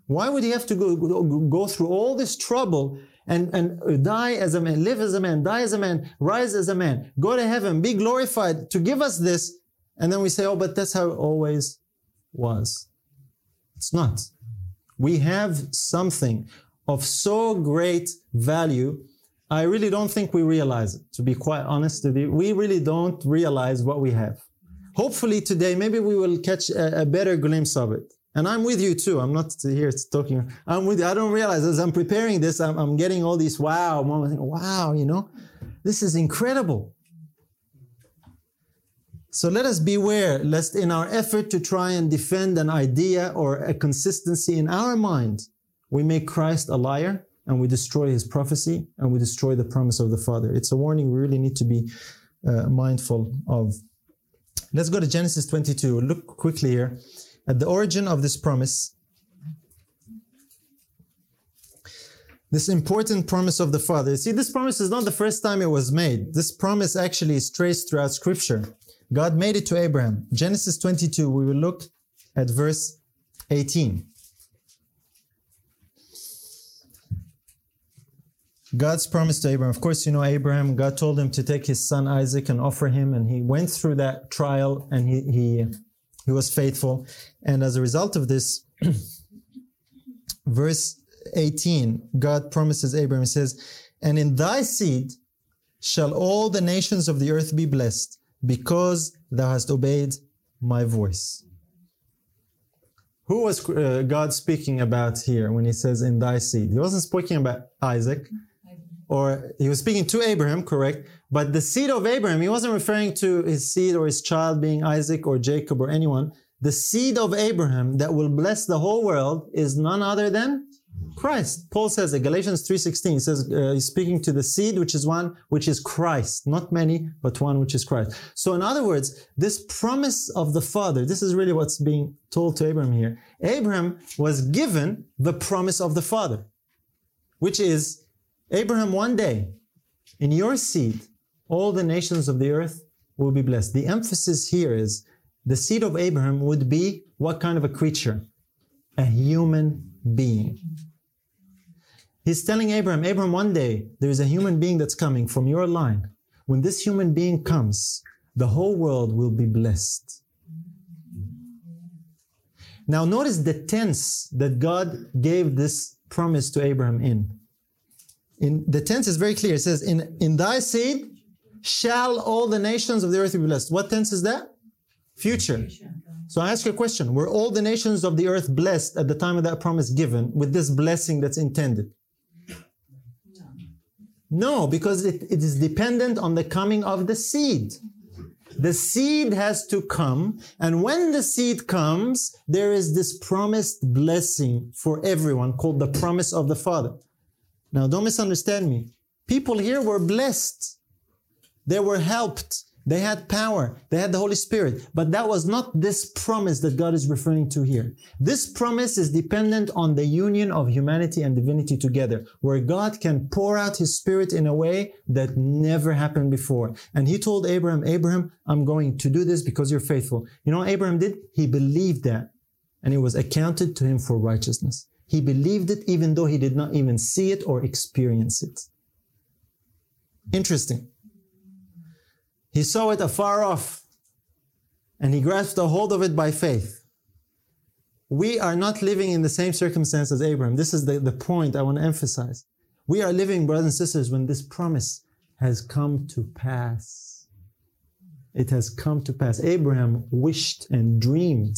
Why would he have to go, go through all this trouble and, and die as a man, live as a man, die as a man, rise as a man, go to heaven, be glorified to give us this? And then we say, oh, but that's how it always was. It's not. We have something of so great value. I really don't think we realize it, to be quite honest with you. We really don't realize what we have. Hopefully today, maybe we will catch a, a better glimpse of it. And I'm with you too. I'm not here talking. I'm with you. I don't realize as I'm preparing this, I'm, I'm getting all these wow moments. Wow, you know, this is incredible. So let us beware lest in our effort to try and defend an idea or a consistency in our mind, we make Christ a liar and we destroy his prophecy and we destroy the promise of the Father. It's a warning we really need to be uh, mindful of. Let's go to Genesis 22. Look quickly here at the origin of this promise. This important promise of the Father. See, this promise is not the first time it was made. This promise actually is traced throughout Scripture. God made it to Abraham. Genesis 22, we will look at verse 18. God's promise to Abraham. Of course, you know Abraham, God told him to take his son Isaac and offer him, and he went through that trial and he, he, he was faithful. And as a result of this, verse 18, God promises Abraham, He says, And in thy seed shall all the nations of the earth be blessed, because thou hast obeyed my voice. Who was uh, God speaking about here when he says in thy seed? He wasn't speaking about Isaac, or he was speaking to Abraham, correct? But the seed of Abraham, he wasn't referring to his seed or his child being Isaac or Jacob or anyone. The seed of Abraham that will bless the whole world is none other than Christ. Paul says in Galatians 3.16, he says, uh, he's speaking to the seed, which is one, which is Christ. Not many, but one, which is Christ. So in other words, this promise of the Father, this is really what's being told to Abraham here. Abraham was given the promise of the Father, which is Abraham, one day, in your seed, all the nations of the earth will be blessed. The emphasis here is the seed of Abraham would be what kind of a creature? A human being. He's telling Abraham, Abraham, one day there is a human being that's coming from your line. When this human being comes, the whole world will be blessed. Now, notice the tense that God gave this promise to Abraham in. In the tense is very clear. It says, "In in thy seed shall all the nations of the earth be blessed." What tense is that? Future. So I ask you a question: Were all the nations of the earth blessed at the time of that promise given with this blessing that's intended? No, because it, it is dependent on the coming of the seed. The seed has to come, and when the seed comes, there is this promised blessing for everyone called the promise of the Father. Now, don't misunderstand me. People here were blessed. They were helped. They had power. They had the Holy Spirit. But that was not this promise that God is referring to here. This promise is dependent on the union of humanity and divinity together, where God can pour out His Spirit in a way that never happened before. And He told Abraham, Abraham, I'm going to do this because you're faithful. You know what Abraham did? He believed that. And it was accounted to him for righteousness. He believed it even though he did not even see it or experience it. Interesting. He saw it afar off and he grasped a hold of it by faith. we are not living in the same circumstance as Abraham. This is the, the point I want to emphasize. We are living, brothers and sisters, when this promise has come to pass. It has come to pass. Abraham wished and dreamed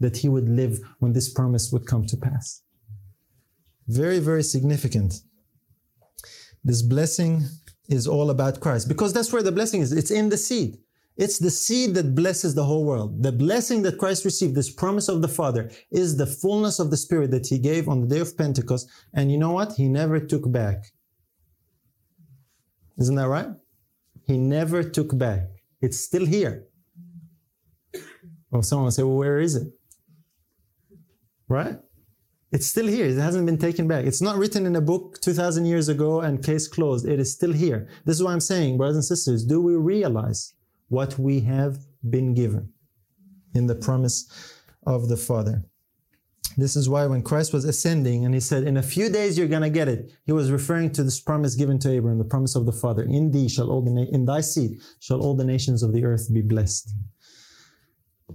that he would live when this promise would come to pass. Very, very significant. This blessing is all about Christ because that's where the blessing is. It's in the seed. It's the seed that blesses the whole world. The blessing that Christ received, this promise of the Father, is the fullness of the Spirit that He gave on the day of Pentecost. And you know what? He never took back. Isn't that right? He never took back. It's still here. Well, someone will say, well, where is it? Right? It's still here. It hasn't been taken back. It's not written in a book 2,000 years ago and case closed. It is still here. This is why I'm saying, brothers and sisters, do we realize what we have been given in the promise of the Father? This is why when Christ was ascending and he said, In a few days you're going to get it, he was referring to this promise given to Abraham, the promise of the Father. In thee shall all the na- in thy seed shall all the nations of the earth be blessed.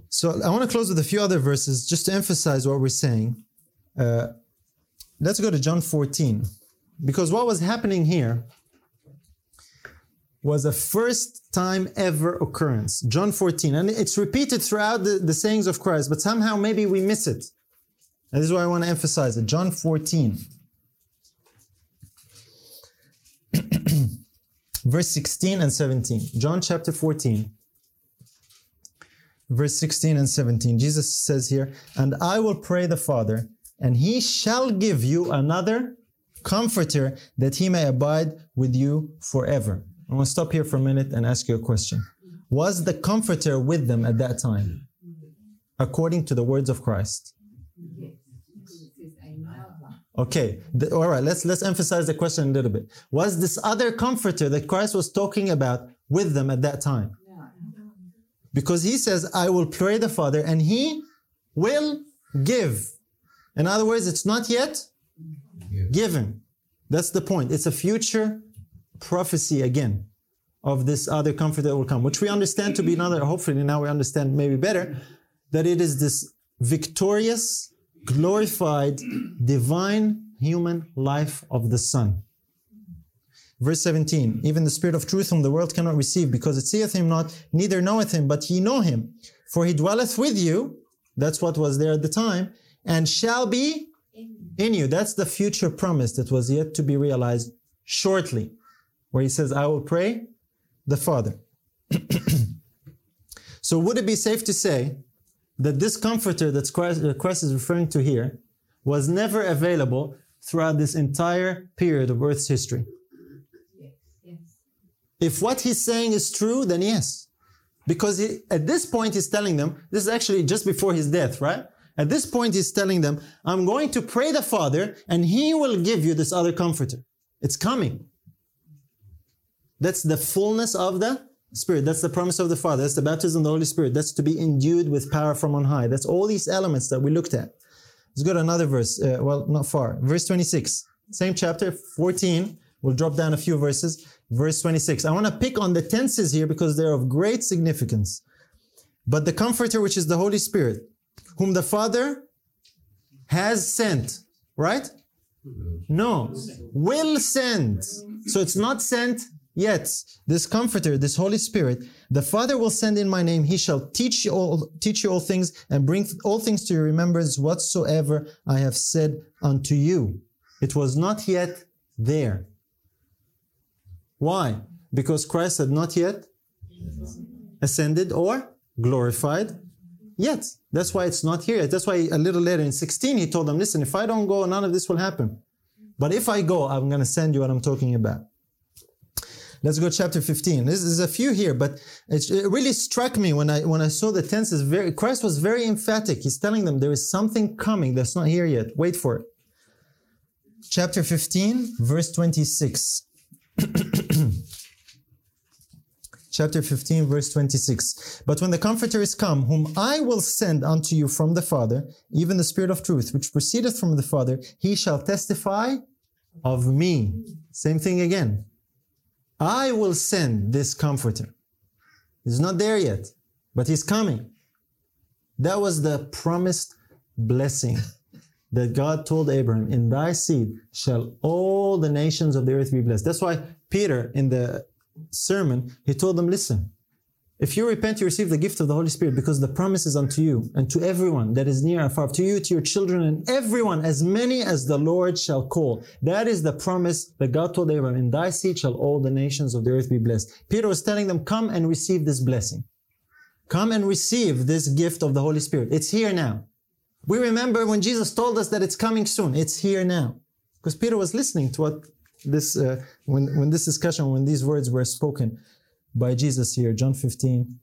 So I want to close with a few other verses just to emphasize what we're saying. Uh, let's go to John 14. Because what was happening here was a first time ever occurrence. John 14. And it's repeated throughout the, the sayings of Christ, but somehow maybe we miss it. And this is why I want to emphasize it. John 14. Verse 16 and 17. John chapter 14 verse 16 and 17. Jesus says here, And I will pray the Father, and he shall give you another comforter that he may abide with you forever. I want to stop here for a minute and ask you a question. Was the comforter with them at that time? According to the words of Christ. Okay, the- all right, let's let's emphasize the question a little bit. Was this other comforter that Christ was talking about with them at that time? Because he says, I will pray the Father and he will give. In other words, it's not yet given. That's the point. It's a future prophecy again of this other comfort that will come, which we understand to be another, hopefully now we understand maybe better, that it is this victorious, glorified, divine human life of the Son. Verse 17, even the Spirit of truth whom the world cannot receive, because it seeth him not, neither knoweth him, but ye know him. For he dwelleth with you, that's what was there at the time, and shall be in you. That's the future promise that was yet to be realized shortly, where he says, I will pray the Father. so would it be safe to say that this comforter that Christ, is referring to here was never available throughout this entire period of Earth's history? Yes. If what he's saying is true, then yes. Because he, at this point, he's telling them, this is actually just before his death, right? At this point, he's telling them, I'm going to pray the Father and he will give you this other comforter. It's coming. That's the fullness of the Spirit. That's the promise of the Father. That's the baptism of the Holy Spirit. That's to be endued with power from on high. That's all these elements that we looked at. Let's go to another verse. Uh, well, not far. Verse 26. Same chapter, 14. We'll drop down a few verses. Verse 26. I want to pick on the tenses here because they're of great significance. But the Comforter, which is the Holy Spirit, whom the Father has sent, right? No, will send. So it's not sent yet. This Comforter, this Holy Spirit, the Father will send in my name. He shall teach you all, teach you all things and bring all things to your remembrance whatsoever I have said unto you. It was not yet there. Why? Because Christ had not yet ascended or glorified yet. That's why it's not here yet. That's why a little later in 16 he told them, listen, if I don't go, none of this will happen. But if I go, I'm going to send you what I'm talking about. Let's go chapter 15. This is a few here, but it it really struck me when I when I saw the tenses. Very Christ was very emphatic. He's telling them there is something coming that's not here yet. Wait for it. Chapter 15, verse 26. chapter 15, verse 26. But when the Comforter is come, whom I will send unto you from the Father, even the Spirit of truth, which proceedeth from the Father, he shall testify of me. Same thing again. I will send this Comforter. He's not there yet, but he's coming. That was the promised blessing that God told Abraham, in thy seed shall all the nations of the earth be blessed. That's why Peter, in the sermon, he told them, listen, if you repent, you receive the gift of the Holy Spirit because the promise is unto you and to everyone that is near and far, to you, to your children, and everyone, as many as the Lord shall call. That is the promise that God told Abraham, in thy seed shall all the nations of the earth be blessed. Peter was telling them, come and receive this blessing. Come and receive this gift of the Holy Spirit. It's here now. We remember when Jesus told us that it's coming soon. It's here now. Because Peter was listening to what this, uh, when, when this discussion, when these words were spoken by Jesus here, John 15,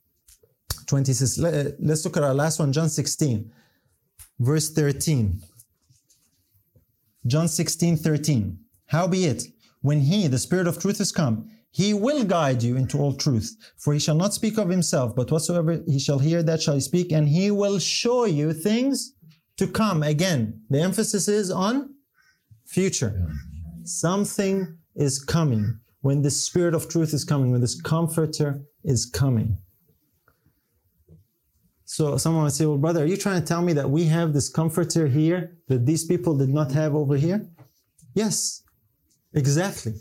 26. Let, let's look at our last one, John 16, verse 13. John 16, 13. Howbeit, when he, the Spirit of truth, is come, he will guide you into all truth. For he shall not speak of himself, but whatsoever he shall hear, that shall he speak, and he will show you things to come. Again, the emphasis is on future. Something is coming when the Spirit of truth is coming, when this Comforter is coming. So someone would say, Well, brother, are you trying to tell me that we have this Comforter here that these people did not have over here? Yes, exactly.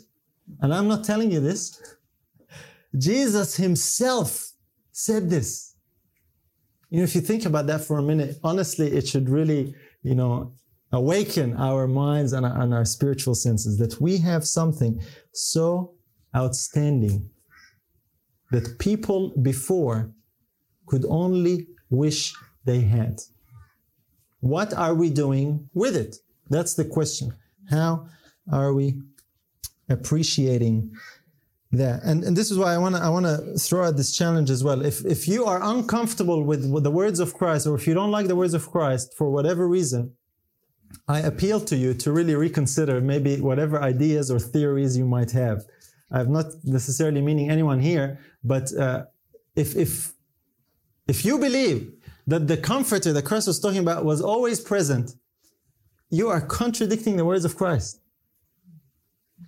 And I'm not telling you this. Jesus himself said this. You know, if you think about that for a minute, honestly, it should really, you know, awaken our minds and our, and our spiritual senses that we have something so outstanding that people before could only wish they had. What are we doing with it? That's the question. How are we appreciating that? And, and this is why I want to I want to throw out this challenge as well. If if you are uncomfortable with, with the words of Christ, or if you don't like the words of Christ for whatever reason, I appeal to you to really reconsider maybe whatever ideas or theories you might have. I'm not necessarily meaning anyone here, but uh, if if if you believe that the comforter that Christ was talking about was always present, you are contradicting the words of Christ.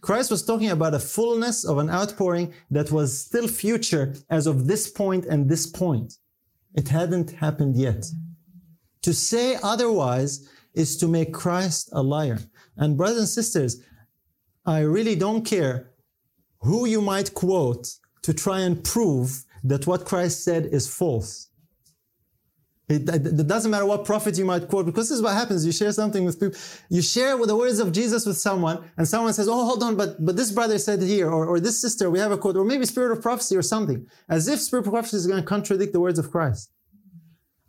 Christ was talking about a fullness of an outpouring that was still future as of this point and this point. It hadn't happened yet. To say otherwise is to make Christ a liar. And brothers and sisters, I really don't care who you might quote to try and prove that what Christ said is false. It, it, doesn't matter what prophet you might quote, because this is what happens. You share something with people, you share with the words of Jesus with someone, and someone says, Oh, hold on, but, but this brother said here, or, or this sister, we have a quote, or maybe spirit of prophecy or something, as if spirit of prophecy is going to contradict the words of Christ.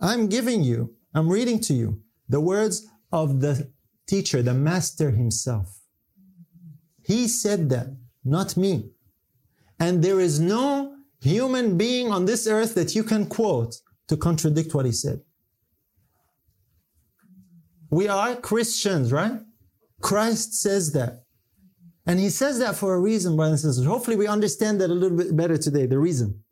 I'm giving you, I'm reading to you the words of the teacher, the master himself. He said that, not me. And there is no human being on this earth that you can quote to contradict what he said. We are Christians, right? Christ says that. And he says that for a reason, brothers and sisters. Hopefully we understand that a little bit better today, the reason.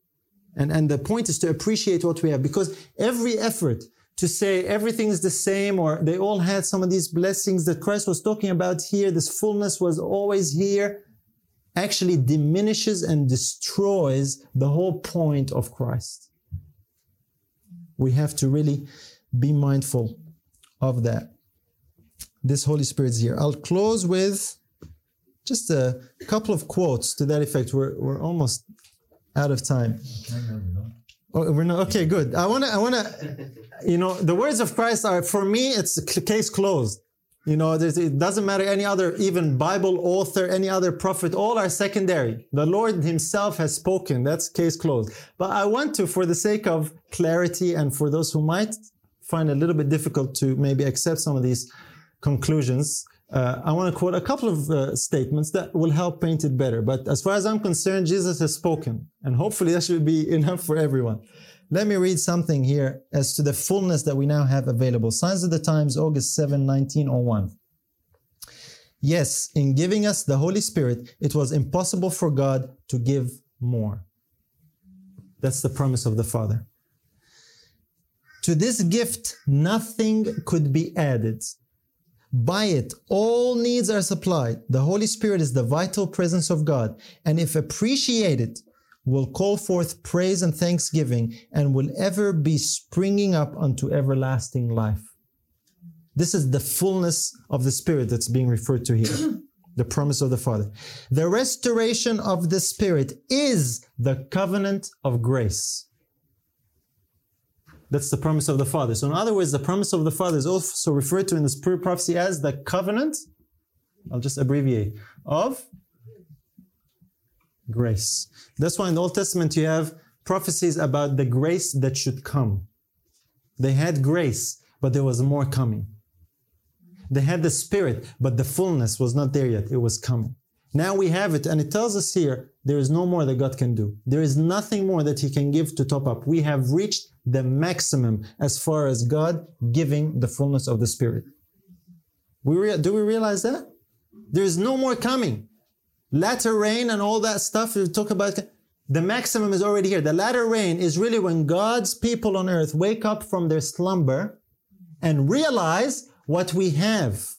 And, and the point is to appreciate what we have because every effort to say everything is the same or they all had some of these blessings that Christ was talking about here, this fullness was always here, actually diminishes and destroys the whole point of Christ. We have to really be mindful of that. This Holy Spirit's here. I'll close with just a couple of quotes to that effect. We're, we're almost out of time. Oh, we're not okay. Good. I wanna. I wanna. You know, the words of Christ are for me. It's case closed. You know, it doesn't matter any other, even Bible author, any other prophet, all are secondary. The Lord Himself has spoken. That's case closed. But I want to, for the sake of clarity and for those who might find it a little bit difficult to maybe accept some of these conclusions, uh, I want to quote a couple of uh, statements that will help paint it better. But as far as I'm concerned, Jesus has spoken, and hopefully that should be enough for everyone. Let me read something here as to the fullness that we now have available. Signs of the Times, August 7, 1901. Yes, in giving us the Holy Spirit, it was impossible for God to give more. That's the promise of the Father. To this gift, nothing could be added. By it, all needs are supplied. The Holy Spirit is the vital presence of God. And if appreciated, will call forth praise and thanksgiving and will ever be springing up unto everlasting life. This is the fullness of the Spirit that's being referred to here. the promise of the Father. The restoration of the Spirit is the covenant of grace. That's the promise of the Father. So, in other words, the promise of the Father is also referred to in the Spirit prophecy as the covenant, I'll just abbreviate, of grace. That's why in the Old Testament you have prophecies about the grace that should come. They had grace, but there was more coming. They had the Spirit, but the fullness was not there yet. It was coming. Now we have it, and it tells us here there is no more that God can do. There is nothing more that He can give to top up. We have reached the maximum as far as God giving the fullness of the Spirit. We rea- do we realize that? There is no more coming. Latter rain and all that stuff we talk about. The maximum is already here. The latter rain is really when God's people on earth wake up from their slumber and realize what we have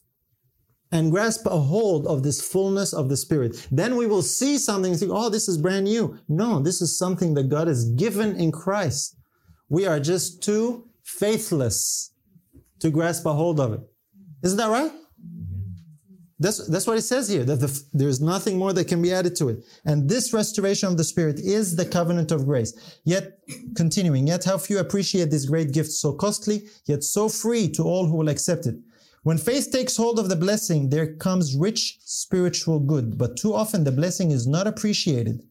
and grasp a hold of this fullness of the Spirit. Then we will see something and think, oh, this is brand new. No, this is something that God has given in Christ. We are just too faithless to grasp a hold of it. Isn't that right? That's, that's what it says here, that the, there's nothing more that can be added to it. And this restoration of the Spirit is the covenant of grace. Yet, continuing, yet how few appreciate this great gift so costly, yet so free to all who will accept it. When faith takes hold of the blessing, there comes rich spiritual good, but too often the blessing is not appreciated.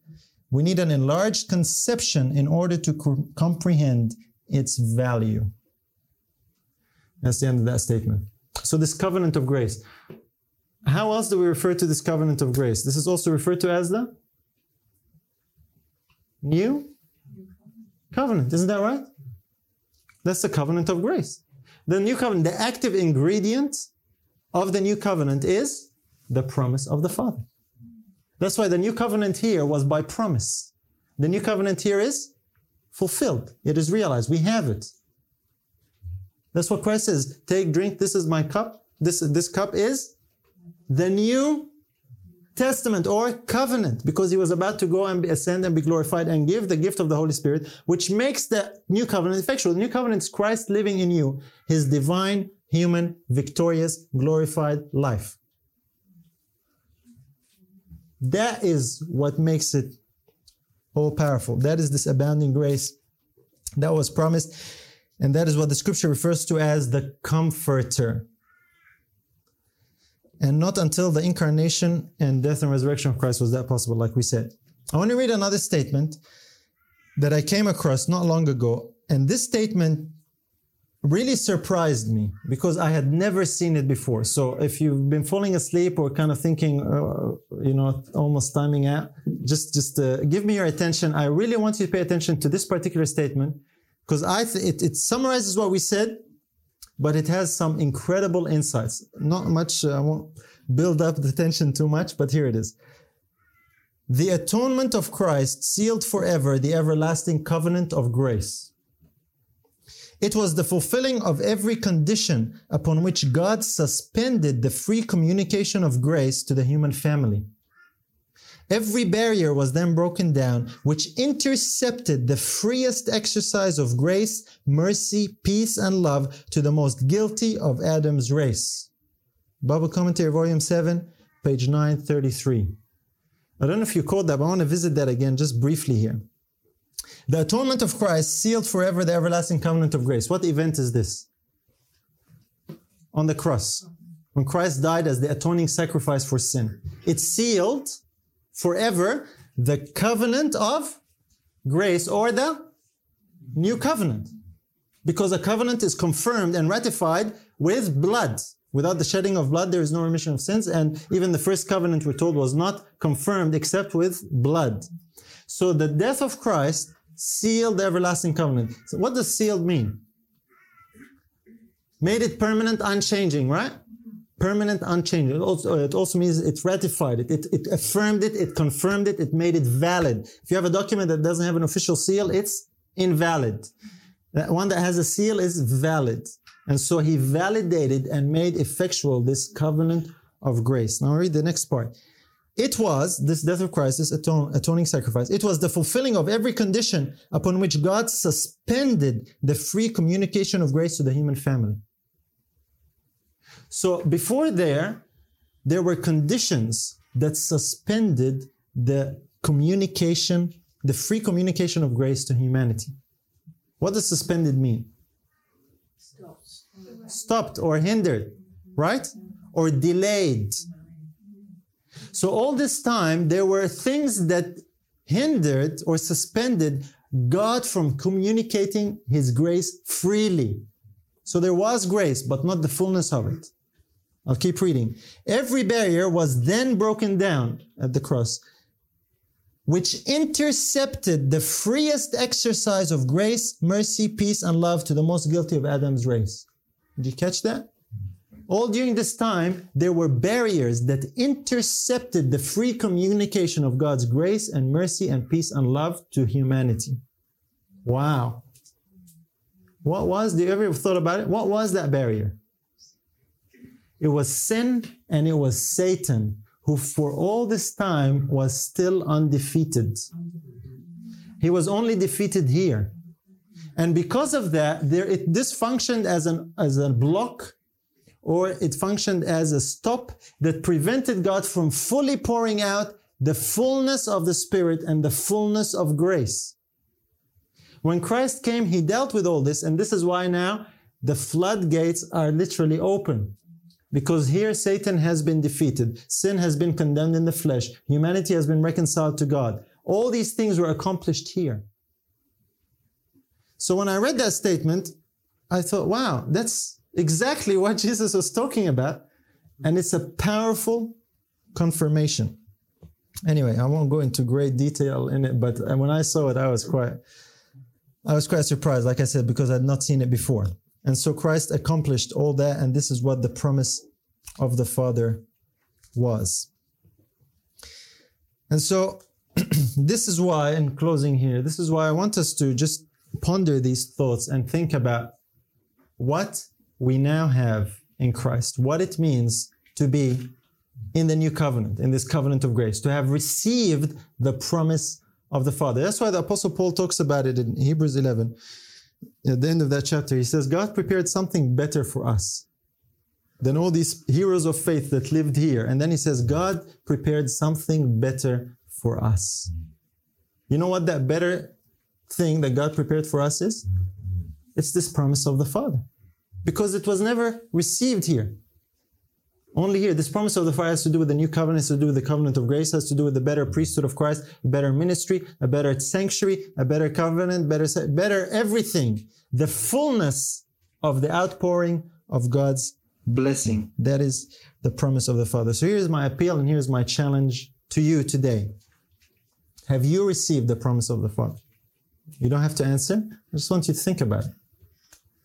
We need an enlarged conception in order to co- comprehend its value. That's the end of that statement. So, this covenant of grace. How else do we refer to this covenant of grace? This is also referred to as the new covenant. Isn't that right? That's the covenant of grace. The new covenant, the active ingredient of the new covenant is the promise of the Father. That's why the new covenant here was by promise. The new covenant here is fulfilled. It is realized. We have it. That's what Christ says. Take, drink. This is my cup. This, this cup is the new testament or covenant because he was about to go and ascend and be glorified and give the gift of the Holy Spirit, which makes the new covenant effectual. The new covenant is Christ living in you, his divine, human, victorious, glorified life. That is what makes it all powerful. That is this abounding grace that was promised. And that is what the scripture refers to as the comforter and not until the incarnation and death and resurrection of Christ was that possible, like we said. I want to read another statement that I came across not long ago, and this statement really surprised me because I had never seen it before. So if you've been falling asleep or kind of thinking, uh, you know, almost timing out, just just uh, give me your attention. I really want you to pay attention to this particular statement because I th- it, it summarizes what we said but it has some incredible insights. Not much, uh, I won't build up the tension too much, but here it is. The atonement of Christ sealed forever the everlasting covenant of grace. It was the fulfilling of every condition upon which God suspended the free communication of grace to the human family. Every barrier was then broken down, which intercepted the freest exercise of grace, mercy, peace, and love to the most guilty of Adam's race. Bible Commentary, Volume 7, page 933. I don't know if you caught that, but I want to visit that again just briefly here. The atonement of Christ sealed forever the everlasting covenant of grace. What event is this? On the cross. When Christ died as the atoning sacrifice for sin. It sealed forever the covenant of grace or the new covenant. Because a covenant is confirmed and ratified with blood. Without the shedding of blood, there is no remission of sins. And even the first covenant, we're told, was not confirmed except with blood. So the death of Christ sealed the everlasting covenant. So what does sealed mean? Made it permanent, unchanging, right? Permanent, unchanging. It also, it also means it ratified it. it. It affirmed it. It confirmed it. It made it valid. If you have a document that doesn't have an official seal, it's invalid. That one that has a seal is valid. And so he validated and made effectual this covenant of grace. Now read the next part. It was, this death of Christ, this atoning sacrifice, it was the fulfilling of every condition upon which God suspended the free communication of grace to the human family. So before there, there were conditions that suspended the communication, the free communication of grace to humanity. What does suspended mean? Stops. Stopped or hindered, right? Or delayed. So all this time, there were things that hindered or suspended God from communicating His grace freely. So there was grace, but not the fullness of it. I'll keep reading. Every barrier was then broken down at the cross, which intercepted the freest exercise of grace, mercy, peace, and love to the most guilty of Adam's race. Did you catch that? All during this time, there were barriers that intercepted the free communication of God's grace and mercy and peace and love to humanity. Wow. What was, do you ever thought about it? What was that barrier? It was sin and it was Satan, who for all this time was still undefeated. He was only defeated here. And because of that, there, it, this functioned as, an, as a block or it functioned as a stop that prevented God from fully pouring out the fullness of the Spirit and the fullness of grace. When Christ came, He dealt with all this, and this is why now the floodgates are literally open. Because here Satan has been defeated, sin has been condemned in the flesh, humanity has been reconciled to God. All these things were accomplished here. So when I read that statement, I thought, wow, that's exactly what Jesus was talking about. And it's a powerful confirmation. Anyway, I won't go into great detail in it, but when I saw it, I was quite, I was quite surprised, like I said, because I'd not seen it before. And so Christ accomplished all that, and this is what the promise of the Father was. And so this is why, in closing here, this is why I want us to just ponder these thoughts and think about what we now have in Christ, what it means to be in the new covenant, in this covenant of grace, to have received the promise of the Father. That's why the Apostle Paul talks about it in Hebrews 11. At the end of that chapter, he says, God prepared something better for us than all these heroes of faith that lived here. And then he says, God prepared something better for us. You know what that better thing that God prepared for us is? It's this promise of the Father because it was never received here. Only here. This promise of the Father has to do with the new covenant, has to do with the covenant of grace, has to do with the better priesthood of Christ, a better ministry, a better sanctuary, a better covenant, better, better everything. The fullness of the outpouring of God's blessing. That is the promise of the Father. So here's my appeal and here's my challenge to you today. Have you received the promise of the Father? You don't have to answer. I just want you to think about it.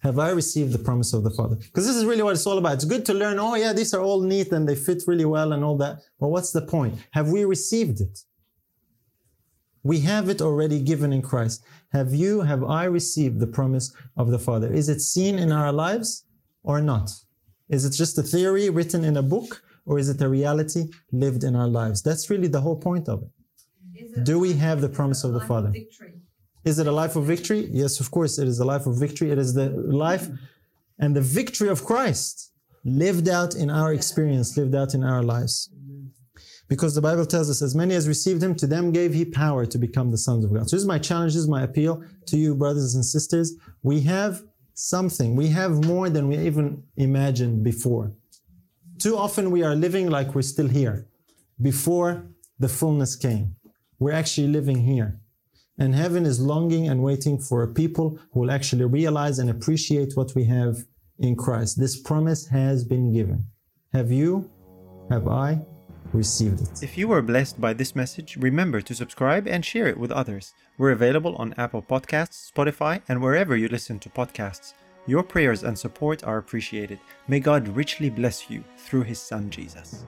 Have I received the promise of the Father? Because this is really what it's all about. It's good to learn, oh yeah, these are all neat and they fit really well and all that. But what's the point? Have we received it? We have it already given in Christ. Have you, have I received the promise of the Father? Is it seen in our lives or not? Is it just a theory written in a book or is it a reality lived in our lives? That's really the whole point of it. Do we have the promise of the Father? Is it a life of victory? Yes, of course, it is a life of victory. It is the life and the victory of Christ lived out in our experience, lived out in our lives. Because the Bible tells us, as many as received him, to them gave he power to become the sons of God. So this is my challenge, this is my appeal to you, brothers and sisters. We have something. We have more than we even imagined before. Too often we are living like we're still here before the fullness came. We're actually living here. And heaven is longing and waiting for a people who will actually realize and appreciate what we have in Christ. This promise has been given. Have you, have I received it? If you were blessed by this message, remember to subscribe and share it with others. We're available on Apple Podcasts, Spotify, and wherever you listen to podcasts. Your prayers and support are appreciated. May God richly bless you through His Son Jesus.